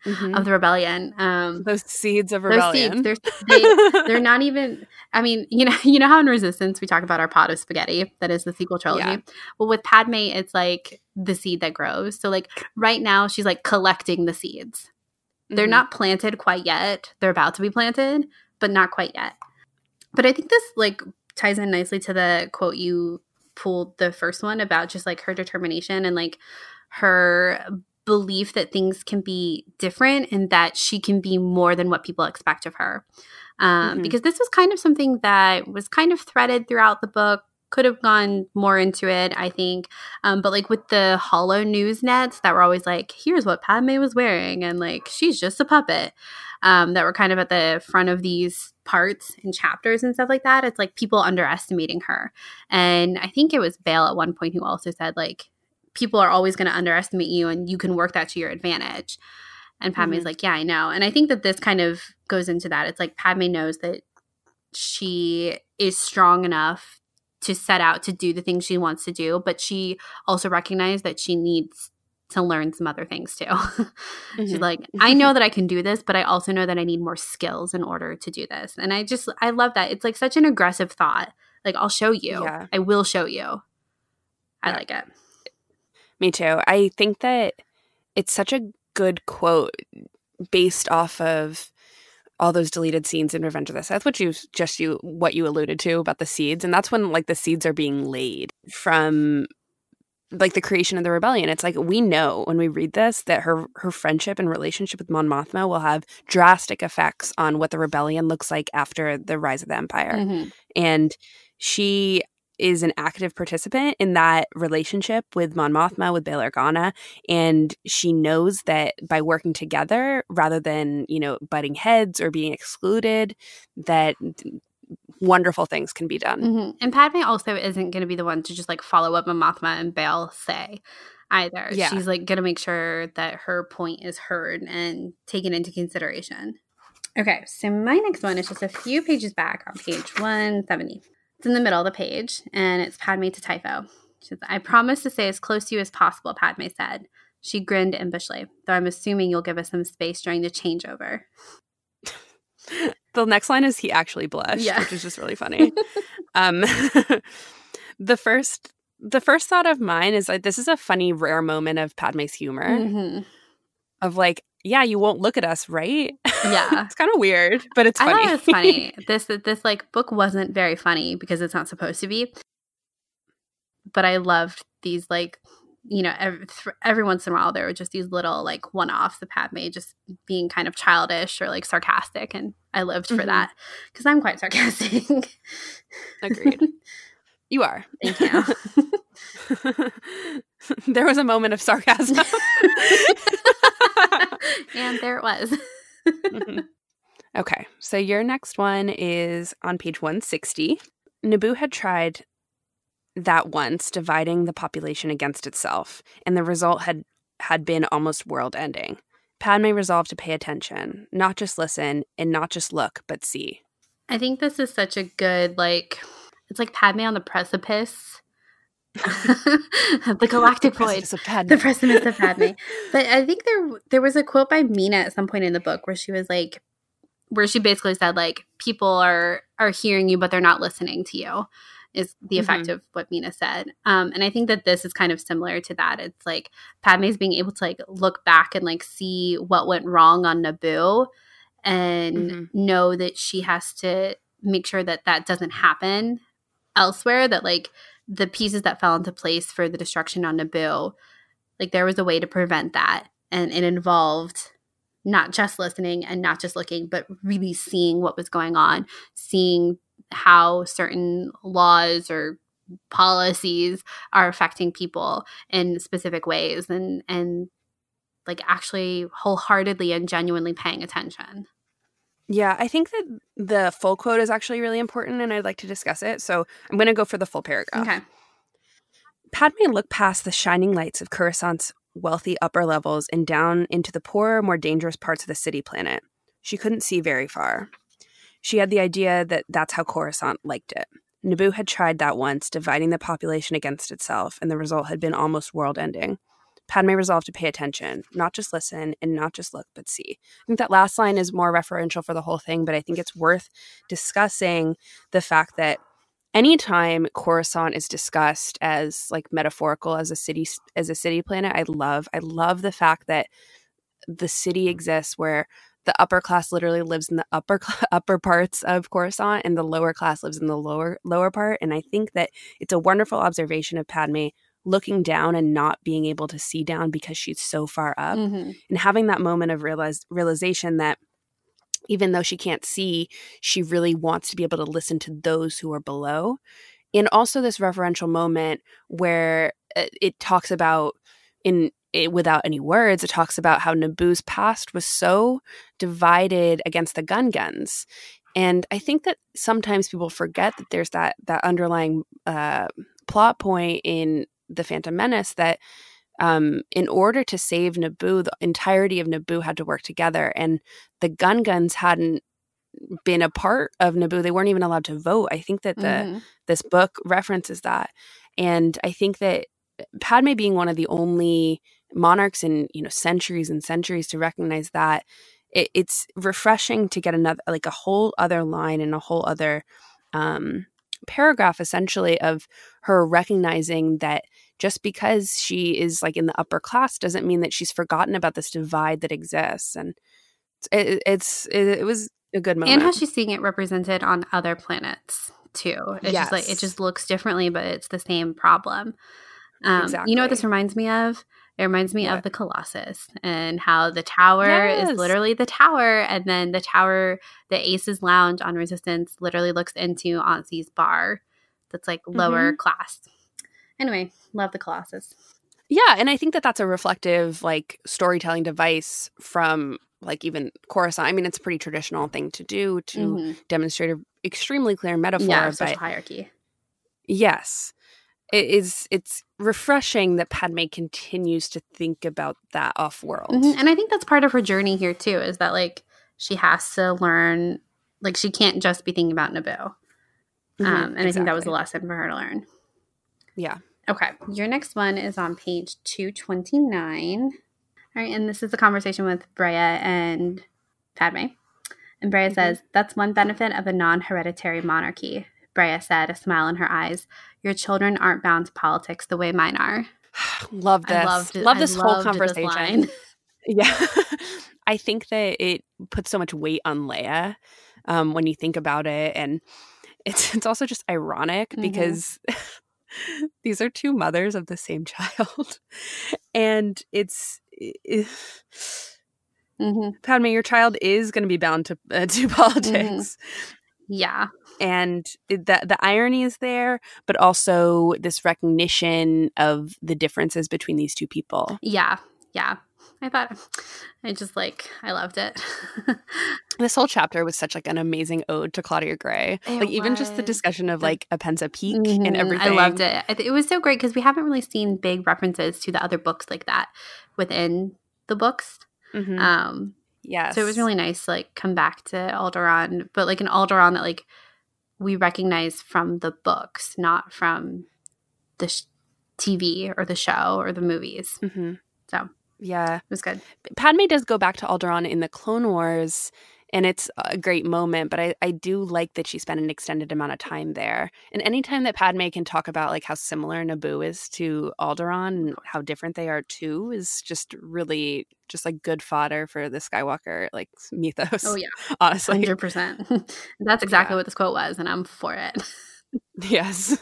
Mhm. of the rebellion. Um, Those seeds of those rebellion. seeds, they're, they, they're not even. I mean, you know, you know how in Resistance we talk about our pot of spaghetti that is the sequel trilogy. Yeah. Well, with Padme, it's like the seed that grows. So, like right now, she's like collecting the seeds. They're Mhm. not planted quite yet. They're about to be planted, but not quite yet. But I think this like ties in nicely to the quote you pulled the first one about just like her determination and like her belief that things can be different and that she can be more than what people expect of her. Um, Mhm. Because this was kind of something that was kind of threaded throughout the book. Could have gone more into it, I think. Um, but like with the holo news nets that were always like, here's what Padme was wearing, and like she's just a puppet. Um, that were kind of at the front of these parts and chapters and stuff like that. It's like people underestimating her. And I think it was Bail at one point who also said, like, people are always going to underestimate you and you can work that to your advantage. And Padme's Mhm. like, yeah, I know. And I think that this kind of goes into that. It's like Padme knows that she is strong enough to set out to do the things she wants to do, but she also recognized that she needs to learn some other things too. She's Mhm. like, I know that I can do this, but I also know that I need more skills in order to do this. And I just, I love that. It's like such an aggressive thought. Like, I'll show you. Yeah. I will show you. I Yeah. like it. Me too. I think that it's such a good quote based off of all those deleted scenes in Revenge of the Sith, which you just you what you alluded to about the seeds, and that's when like the seeds are being laid from like the creation of the rebellion. It's like we know when we read this that her her friendship and relationship with Mon Mothma will have drastic effects on what the rebellion looks like after the rise of the Empire Mhm. and she is an active participant in that relationship with Mon Mothma, with Bail Organa, and she knows that by working together rather than you know butting heads or being excluded, that wonderful things can be done. Mhm. And Padme also isn't going to be the one to just like follow what Mothma and Bail say either. Yeah. She's like going to make sure that her point is heard and taken into consideration. Okay, so my next one is just a few pages back on page 170. It's in the middle of the page, and it's Padme to Typho. She says, I promise to stay as close to you as possible, Padme said. She grinned impishly, though I'm assuming you'll give us some space during the changeover. The next line is he actually blushed, Yeah. which is just really funny. um, the first the first thought of mine is like this is a funny rare moment of Padme's humor Mhm. of like, yeah, you won't look at us, right? Yeah. it's kind of weird, but it's I funny. thought it funny. this this like book wasn't very funny because it's not supposed to be. But I loved these like you know every, every once in a while there were just these little like one offs of Padme just being kind of childish or like sarcastic, and I lived for Mhm. that because I'm quite sarcastic. Agreed. You are. Thank you. there was a moment of sarcasm. and there it was. Mhm. okay, so your next one is on page 160. Naboo had tried that once, dividing the population against itself, and the result had had been almost world ending. Padme resolved to pay attention, not just listen, and not just look, but see. I think this is such a good like it's like Padme on the precipice. the galactic void. Precipice of Padme. the precipice of Padme. But I think there there was a quote by Mina at some point in the book where she was like, where she basically said like people are are hearing you but they're not listening to you is the effect of what Mina said. Um, and I think that this is kind of similar to that. It's like Padme's being able to like look back and like see what went wrong on Naboo and Mhm. know that she has to make sure that that doesn't happen elsewhere that like the pieces that fell into place for the destruction on Naboo like there was a way to prevent that. And it involved not just listening and not just looking but really seeing what was going on seeing how certain laws or policies are affecting people in specific ways and and like actually wholeheartedly and genuinely paying attention Yeah, I think that the full quote is actually really important and I'd like to discuss it. So I'm going to go for the full paragraph. okay Padme looked past the shining lights of Coruscant's wealthy upper levels and down into the poorer, more dangerous parts of the city planet. She couldn't see very far. She had the idea that that's how Coruscant liked it. Naboo had tried that once, dividing the population against itself, and the result had been almost world ending. Padme resolved to pay attention, not just listen and not just look, but see. I think that last line is more referential for the whole thing, but I think it's worth discussing the fact that anytime Coruscant is discussed as like metaphorical as a city as a city planet, I love I love the fact that the city exists where the upper class literally lives in the upper upper parts of Coruscant and the lower class lives in the lower lower part and I think that it's a wonderful observation of Padme looking down and not being able to see down because she's so far up Mhm. and having that moment of realize, realization that even though she can't see, she really wants to be able to listen to those who are below. And also this referential moment where uh, it talks about in it, without any words, it talks about how Naboo's past was so divided against the Gungans. And I think that sometimes people forget that there's that that underlying uh, plot point in the Phantom Menace that um, in order to save Naboo, the entirety of Naboo had to work together, and the Gungans hadn't been a part of Naboo. They weren't even allowed to vote. I think that the Mhm. this book references that, and I think that Padme being one of the only monarchs in you know centuries and centuries to recognize that it, it's refreshing to get another like a whole other line and a whole other um, paragraph essentially of her recognizing that just because she is like in the upper class doesn't mean that she's forgotten about this divide that exists and it, it's it, it was a good moment and how she's seeing it represented on other planets too. It's just like it just looks differently but it's the same problem. Um, you know what this reminds me of? It reminds me of the colossus and how the tower Yes. is literally the tower and then the tower the aces lounge on resistance literally looks into auntie's bar that's like lower Mm-hmm. class anyway love the colossus Yeah, and I think that that's a reflective like storytelling device from like even Coruscant. I mean, it's a pretty traditional thing to do to Mhm. demonstrate an extremely clear metaphor. yeah but hierarchy yes, it is. It's refreshing that Padme continues to think about that off world. Mhm. And I think that's part of her journey here too, is that like she has to learn, like she can't just be thinking about Naboo. Mhm, Um, and I think that was a lesson for her to learn. Yeah, Okay. Your next one is on page 229. All right. And this is a conversation with Breha and Padme. And Breha mm-hmm. says, That's one benefit of a non hereditary monarchy. Breha said, a smile in her eyes. Your children aren't bound to politics the way mine are. love this. Loved, love this whole conversation. This yeah. I think that it puts so much weight on Leia um, when you think about it. And it's, it's also just ironic mm-hmm. because these are two mothers of the same child. and it's. It, mm-hmm. Padme, your child is going to be bound to uh, to mm-hmm. politics. Mm-hmm. Yeah. And the the irony is there, but also this recognition of the differences between these two people. Yeah. Yeah. I thought I just like I loved it. this whole chapter was such like an amazing ode to Claudia Gray. It like was. even just the discussion of like Appenza Peak mm-hmm. and everything. I loved it. It was so great because we haven't really seen big references to the other books like that within the books. Mm-hmm. Um, yeah. So it was really nice to like come back to Alderaan, but like an Alderaan that like we recognize from the books, not from the sh- TV or the show or the movies. Mm-hmm. So yeah, it was good. Padme does go back to Alderaan in the Clone Wars, and it's a great moment. But I, I do like that she spent an extended amount of time there. And anytime that Padme can talk about like how similar Naboo is to Alderaan and how different they are too, is just really just like good fodder for the Skywalker like mythos. Oh yeah, honestly, hundred percent. That's exactly yeah. what this quote was, and I'm for it. yes,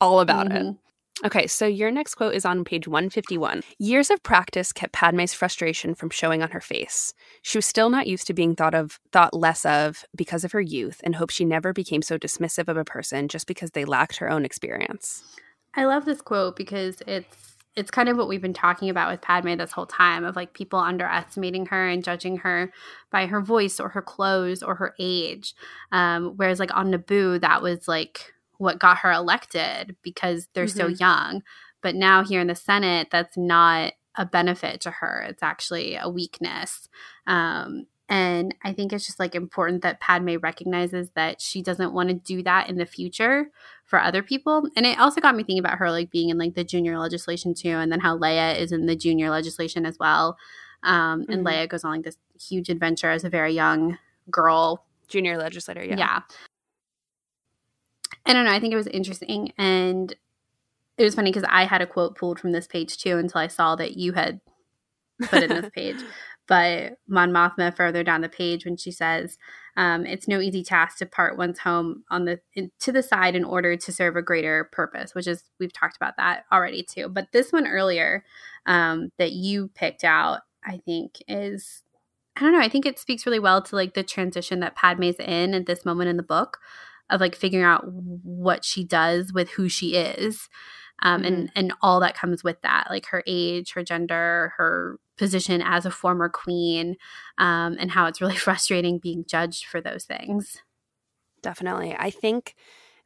all about mm-hmm. it. Okay, so your next quote is on page 151. Years of practice kept Padme's frustration from showing on her face. She was still not used to being thought of thought less of because of her youth and hoped she never became so dismissive of a person just because they lacked her own experience. I love this quote because it's it's kind of what we've been talking about with Padme this whole time of like people underestimating her and judging her by her voice or her clothes or her age. Um, whereas like on Naboo, that was like what got her elected because they're mm-hmm. so young. But now here in the Senate, that's not a benefit to her. It's actually a weakness. Um, and I think it's just like important that Padme recognizes that she doesn't want to do that in the future for other people. And it also got me thinking about her like being in like the junior legislation too, and then how Leia is in the junior legislation as well. Um, and mm-hmm. Leia goes on like this huge adventure as a very young girl. Junior legislator, yeah. Yeah. I don't know. I think it was interesting. And it was funny because I had a quote pulled from this page too until I saw that you had put in this page. But Mon Mothma further down the page when she says, um, "It's no easy task to part one's home on the in, to the side in order to serve a greater purpose," which is we've talked about that already too. But this one earlier um, that you picked out, I think is I don't know. I think it speaks really well to like the transition that Padme's in at this moment in the book of like figuring out what she does with who she is um, mm-hmm. and and all that comes with that like her age her gender her position as a former queen um, and how it's really frustrating being judged for those things definitely i think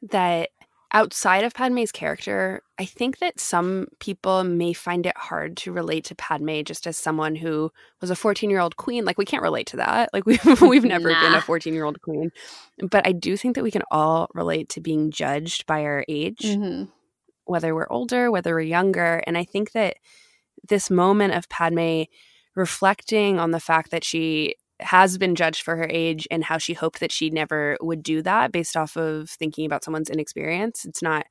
that outside of Padme's character, I think that some people may find it hard to relate to Padme just as someone who was a 14 year old queen. Like, we can't relate to that. Like, we've, we've never nah. been a 14 year old queen. But I do think that we can all relate to being judged by our age, mm-hmm. whether we're older, whether we're younger. And I think that this moment of Padme reflecting on the fact that she has been judged for her age and how she hoped that she never would do that based off of thinking about someone's inexperience. It's not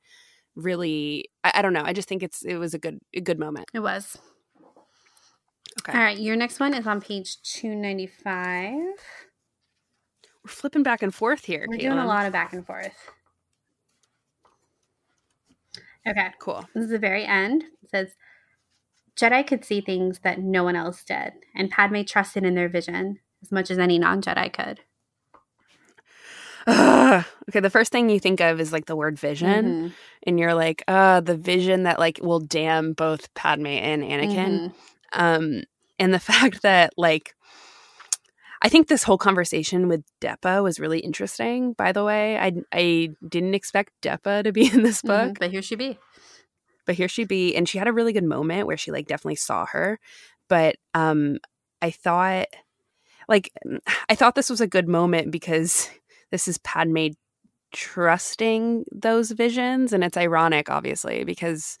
really I, I don't know. I just think it's it was a good a good moment. It was. Okay. All right, your next one is on page 295. We're flipping back and forth here. We're Caitlin. doing a lot of back and forth. Okay. Cool. This is the very end. It says Jedi could see things that no one else did, and Padme trusted in their vision as much as any non Jedi could. Ugh. Okay, the first thing you think of is like the word vision, mm-hmm. and you're like, uh, the vision that like will damn both Padme and Anakin. Mm-hmm. Um, and the fact that like I think this whole conversation with Depa was really interesting, by the way. I I didn't expect Depa to be in this mm-hmm. book. Mm-hmm, but here she be. But here she be. And she had a really good moment where she like definitely saw her. But um I thought like I thought this was a good moment because this is Padme trusting those visions and it's ironic obviously because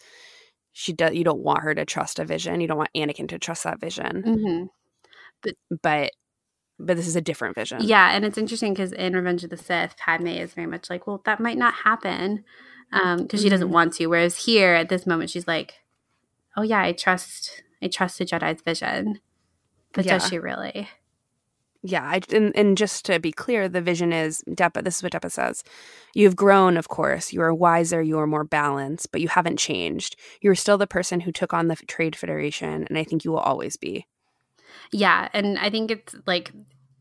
she does you don't want her to trust a vision you don't want anakin to trust that vision Mm-hmm. but but this is a different vision Yeah, and it's interesting because in Revenge of the Sith, Padme is very much like, well, that might not happen because she doesn't Mhm. want to. Whereas here, at this moment, she's like, oh yeah, I trust, I trust the Jedi's vision. But does she really? Yeah I, and, and just to be clear the vision is Depa this is what Depa says you've grown of course you are wiser you are more balanced but you haven't changed you're still the person who took on the trade federation and I think you will always be Yeah, and I think it's like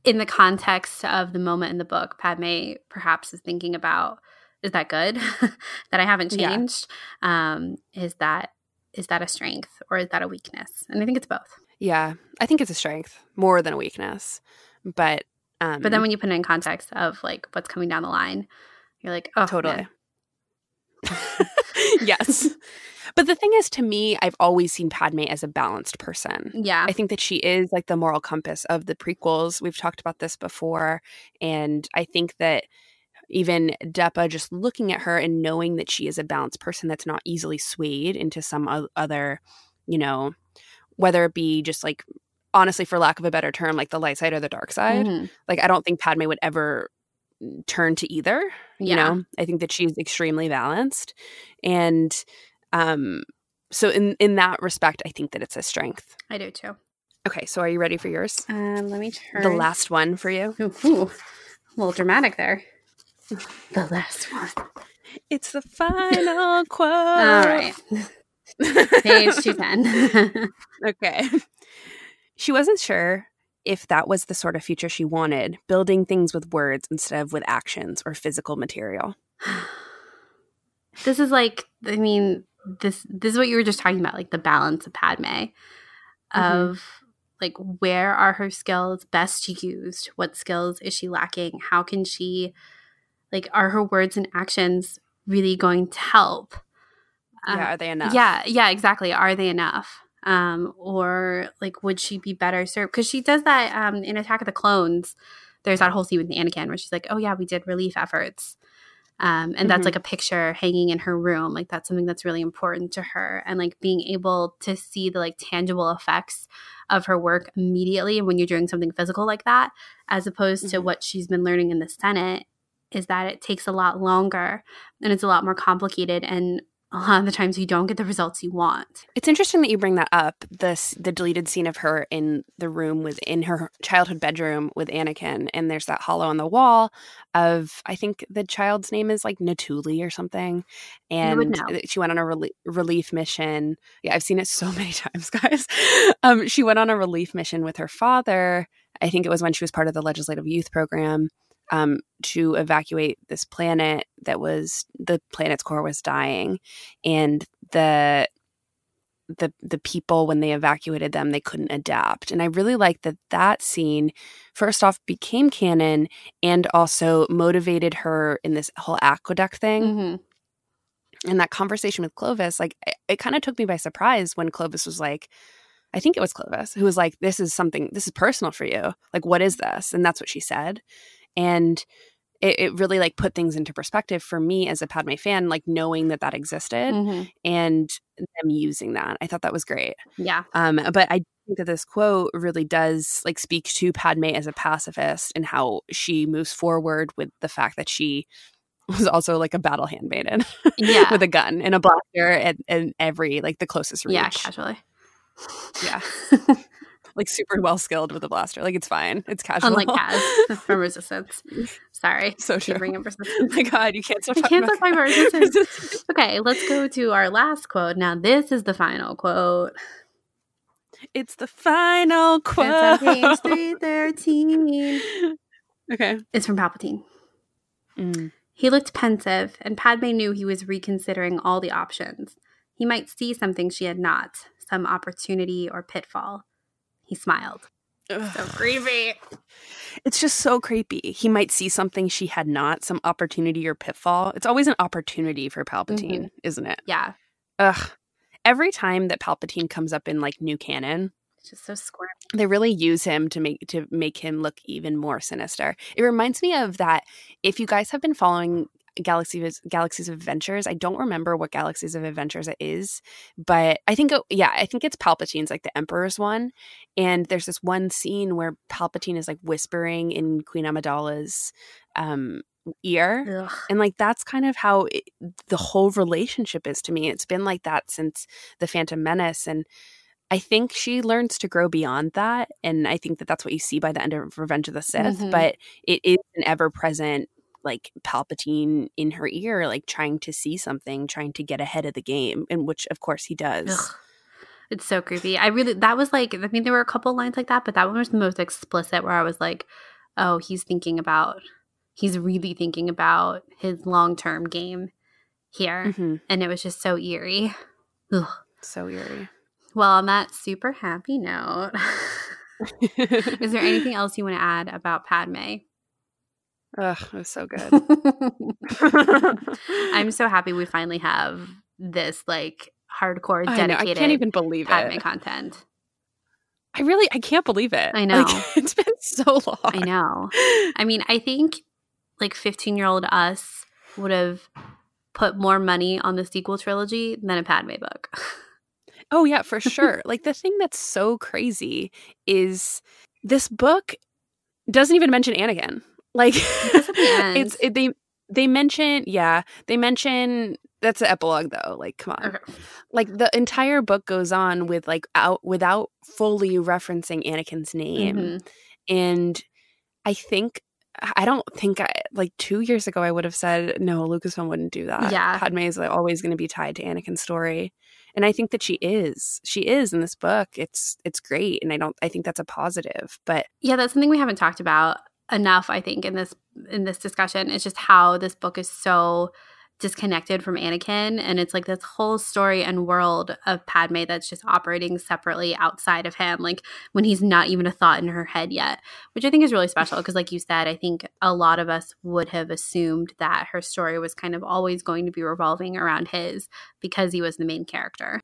in the context of the moment in the book, Padme perhaps is thinking about is that good that I haven't Yeah. changed? Um, is that is that a strength or is that a weakness? And I think it's both. Yeah, I think it's a strength more than a weakness. But um But then when you put it in context of like what's coming down the line, you're like, oh, totally. yes. But the thing is to me, I've always seen Padme as a balanced person. yeah, I think that she is like the moral compass of the prequels. We've talked about this before. And I think that even Depa just looking at her and knowing that she is a balanced person that's not easily swayed into some other, you know, whether it be just like honestly for lack of a better term like the light side or the dark side. Mhm. Like I don't think Padme would ever turn to either. You know, I think that she's extremely balanced, and um, so in in that respect, I think that it's a strength. I do too. Okay, so are you ready for yours? Um, let me turn The last one for you. Ooh, ooh, a little dramatic there. The last one. It's the final quote. All right, page two ten. Okay. She wasn't sure if that was the sort of future she wanted, building things with words instead of with actions or physical material. this is like i mean this this is what you were just talking about like the balance of padme of like where are her skills best used? What skills is she lacking? How can she like are her words and actions really going to help? Uh, yeah, are they enough? yeah yeah exactly. Are they enough um or like would she be better served because she does that um in attack of the clones there's that whole scene with anakin where she's like oh yeah we did relief efforts um and that's Mhm. like a picture hanging in her room like that's something that's really important to her and like being able to see the like tangible effects of her work immediately when you're doing something physical like that as opposed to Mhm. what she's been learning in the senate is that it takes a lot longer and it's a lot more complicated and a lot of the times you don't get the results you want. It's interesting that you bring that up. This the deleted scene of her in the room with in her childhood bedroom with Anakin, and there's that holo on the wall of I think the child's name is like Natuli or something, and she went on a relie- relief mission. Yeah, I've seen it so many times, guys. Um, she went on a relief mission with her father. I think it was when she was part of the legislative youth program um, to evacuate this planet that was the planet's core was dying, and the the the people when they evacuated them they couldn't adapt. And i really like that that scene first off became canon and also motivated her in this whole aqueduct thing. Mm-hmm. and that conversation with clovis like it, it kind of took me by surprise when clovis was like i think it was clovis who was like this is something this is personal for you. Like what is this? And that's what she said and it, it really like put things into perspective for me as a padme fan like knowing that that existed Mm-hmm. and them using that. I thought that was great. Yeah. Um, but I think that this quote really does like speak to Padme as a pacifist and how she moves forward with the fact that she was also like a battle handmaiden Yeah. with a gun and a blaster and, and every like the closest reach. yeah, casually. Yeah. like super well skilled with a blaster. Like it's fine. It's casual. Unlike Kaz from Resistance. Sorry. so true. bringing up Oh Resistance. my god, you can't stop I can't stop talking about resistance. Okay, let's go to our last quote. Now, this is the final quote. It's the final quote. It's page 313. okay. It's from Palpatine. Mm. He looked pensive, and Padme knew he was reconsidering all the options. He might see something she had not, some opportunity or pitfall. He smiled. So creepy. It's just so creepy. He might see something she had not, some opportunity or pitfall. It's always an opportunity for Palpatine, mm-hmm. isn't it? Yeah. Ugh. Every time that Palpatine comes up in like new canon, It's just so squirmy. they really use him to make to make him look even more sinister. It reminds me of that if you guys have been following Galaxy of, Galaxies of Adventures. I don't remember what Galaxies of Adventures it is, but I think yeah, I think it's Palpatine's like the Emperor's one. And there's this one scene where Palpatine is like whispering in Queen Amidala's um ear Ugh. and like that's kind of how it, the whole relationship is to me it's been like that since the phantom menace and i think she learns to grow beyond that and i think that that's what you see by the end of revenge of the sith Mhm. but it is an ever present like palpatine in her ear like trying to see something trying to get ahead of the game and which of course he does Ugh. It's so creepy. I really that was like I mean there were a couple lines like that, but that one was the most explicit where I was like, oh, he's thinking about he's really thinking about his long term game here. Mhm. And it was just so eerie. Ugh. so eerie Well, on that super happy note, is there anything else you want to add about Padme? Ugh, it was so good I'm so happy we finally have this like hardcore I, know, dedicated I can't even believe Padme it content. i really i can't believe it I know. like, it's been so long I know. I mean, I think like 15 year old us would have put more money on the sequel trilogy than a Padme book. Oh yeah, for sure. like the thing that's so crazy is this book doesn't even mention Anakin. Like does at the end. it's it, they they mention yeah, they mention that's the epilogue though. Like come on. Okay. Like the entire book goes on with like out without fully referencing Anakin's name. Mhm. And I think I don't think I like two years ago I would have said no. Lucasfilm wouldn't do that. Yeah. Padme is like always going to be tied to Anakin's story, and I think that she is. She is in this book. It's it's great, and I don't. I think that's a positive. But Yeah, that's something we haven't talked about enough, I think, in this in this discussion. It's just how this book is so disconnected from Anakin and it's like this whole story and world of Padme that's just operating separately outside of him like when he's not even a thought in her head yet which I think is really special because like you said I think a lot of us would have assumed that her story was kind of always going to be revolving around his because he was the main character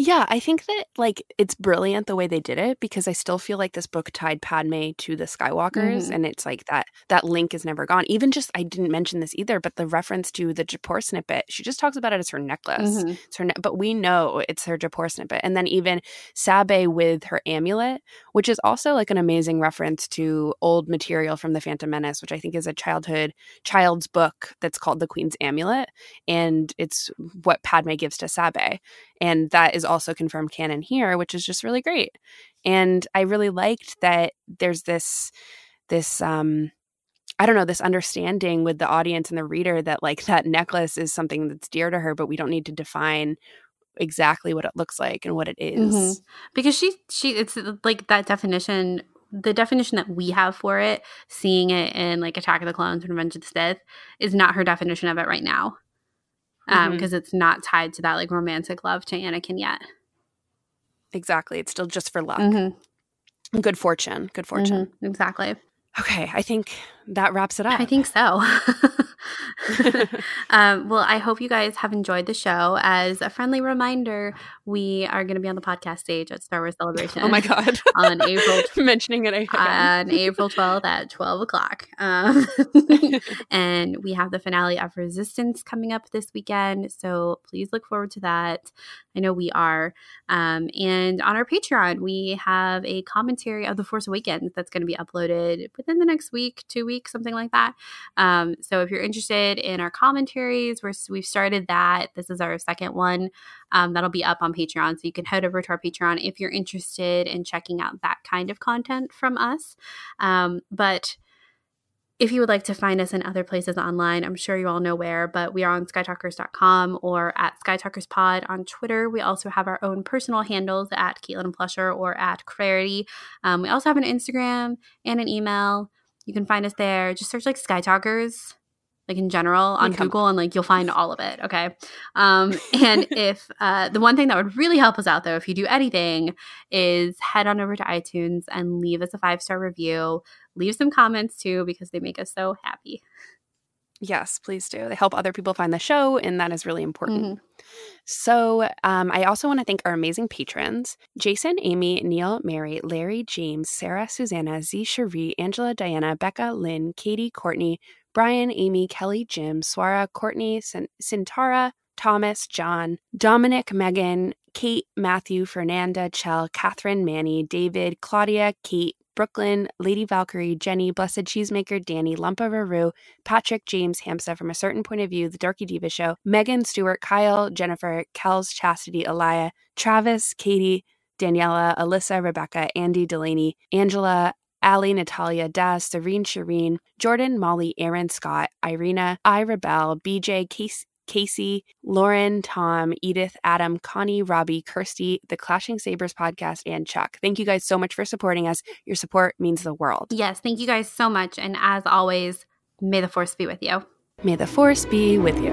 yeah, I think that like it's brilliant the way they did it because I still feel like this book tied Padme to the Skywalkers, Mhm. and it's like that that link is never gone. Even just I didn't mention this either, but the reference to the Japor snippet, she just talks about it as her necklace. Mhm. It's her, ne- but we know it's her Japor snippet. And then even Sabé with her amulet, which is also like an amazing reference to old material from the Phantom Menace, which I think is a childhood child's book that's called The Queen's Amulet, and it's what Padme gives to Sabé, and that is also confirmed canon here, which is just really great. And I really liked that there's this this um I don't know, this understanding with the audience and the reader that like that necklace is something that's dear to her, but we don't need to define exactly what it looks like and what it is. Mhm. because she she it's uh, like that definition the definition that we have for it seeing it in like attack of the clones and revenge of the sith is not her definition of it right now um Mhm. because it's not tied to that like romantic love to anakin yet Exactly. It's still just for luck. Mhm. Good fortune. Good fortune. Mhm. exactly Okay. I think that wraps it up. i think so um, well i hope you guys have enjoyed the show as a friendly reminder we are going to be on the podcast stage at star wars celebration oh my God. on april Mentioning it again. on April 12th at 12 o'clock. Um, and we have the finale of Resistance coming up this weekend. So please look forward to that. I know we are. Um, and on our Patreon, we have a commentary of The Force Awakens that's going to be uploaded within the next week, two weeks, something like that. Um, so if you're interested in our commentaries, we're, we've started that. This is our second one. Um, that'll be up on Patreon. So you can head over to our Patreon if you're interested in checking out that kind of content from us. Um, but if you would like to find us in other places online, I'm sure you all know where, but we are on skytalkers.com or at skytalkerspod on Twitter. We also have our own personal handles at Caitlin Plusher or at Clarity. Um, we also have an Instagram and an email. You can find us there. Just search like Sky Talkers, like in general on come- Google, and like you'll find all of it. Okay. Um, and if uh, the one thing that would really help us out, though, if you do anything, is head on over to iTunes and leave us a five star review. Leave some comments too because they make us so happy. Yes, please do. They help other people find the show, and that is really important. Mhm. So, um, I also want to thank our amazing patrons Jason, Amy, Neil, Mary, Larry, James, Sarah, Susanna, Z, Cherie, Angela, Diana, Becca, Lynn, Katie, Courtney, Brian, Amy, Kelly, Jim, Swara, Courtney, Sintara, Thomas, John, Dominic, Megan, Kate, Matthew, Fernanda, Chell, Catherine, Manny, David, Claudia, Kate, Brooklyn, Lady Valkyrie, Jenny, Blessed Cheesemaker, Danny, Lumpa Ruru, Patrick, James, Hamsa from a certain point of view, The Dorky Diva Show, Megan, Stewart, Kyle, Jennifer, Kels, Chastity, Elia, Travis, Katie, Daniela, Alyssa, Rebecca, Andy, Delaney, Angela, Allie, Natalia, Daz, Serene, Shireen, Jordan, Molly, Aaron, Scott, Irina, I Rebel, BJ, Casey, Casey, Lauren, Tom, Edith, Adam, Connie, Robbie, Kirsty, the Clashing Sabers podcast, and Chuck. Thank you guys so much for supporting us. Your support means the world. Yes, thank you guys so much. And as always, may the force be with you. May the force be with you.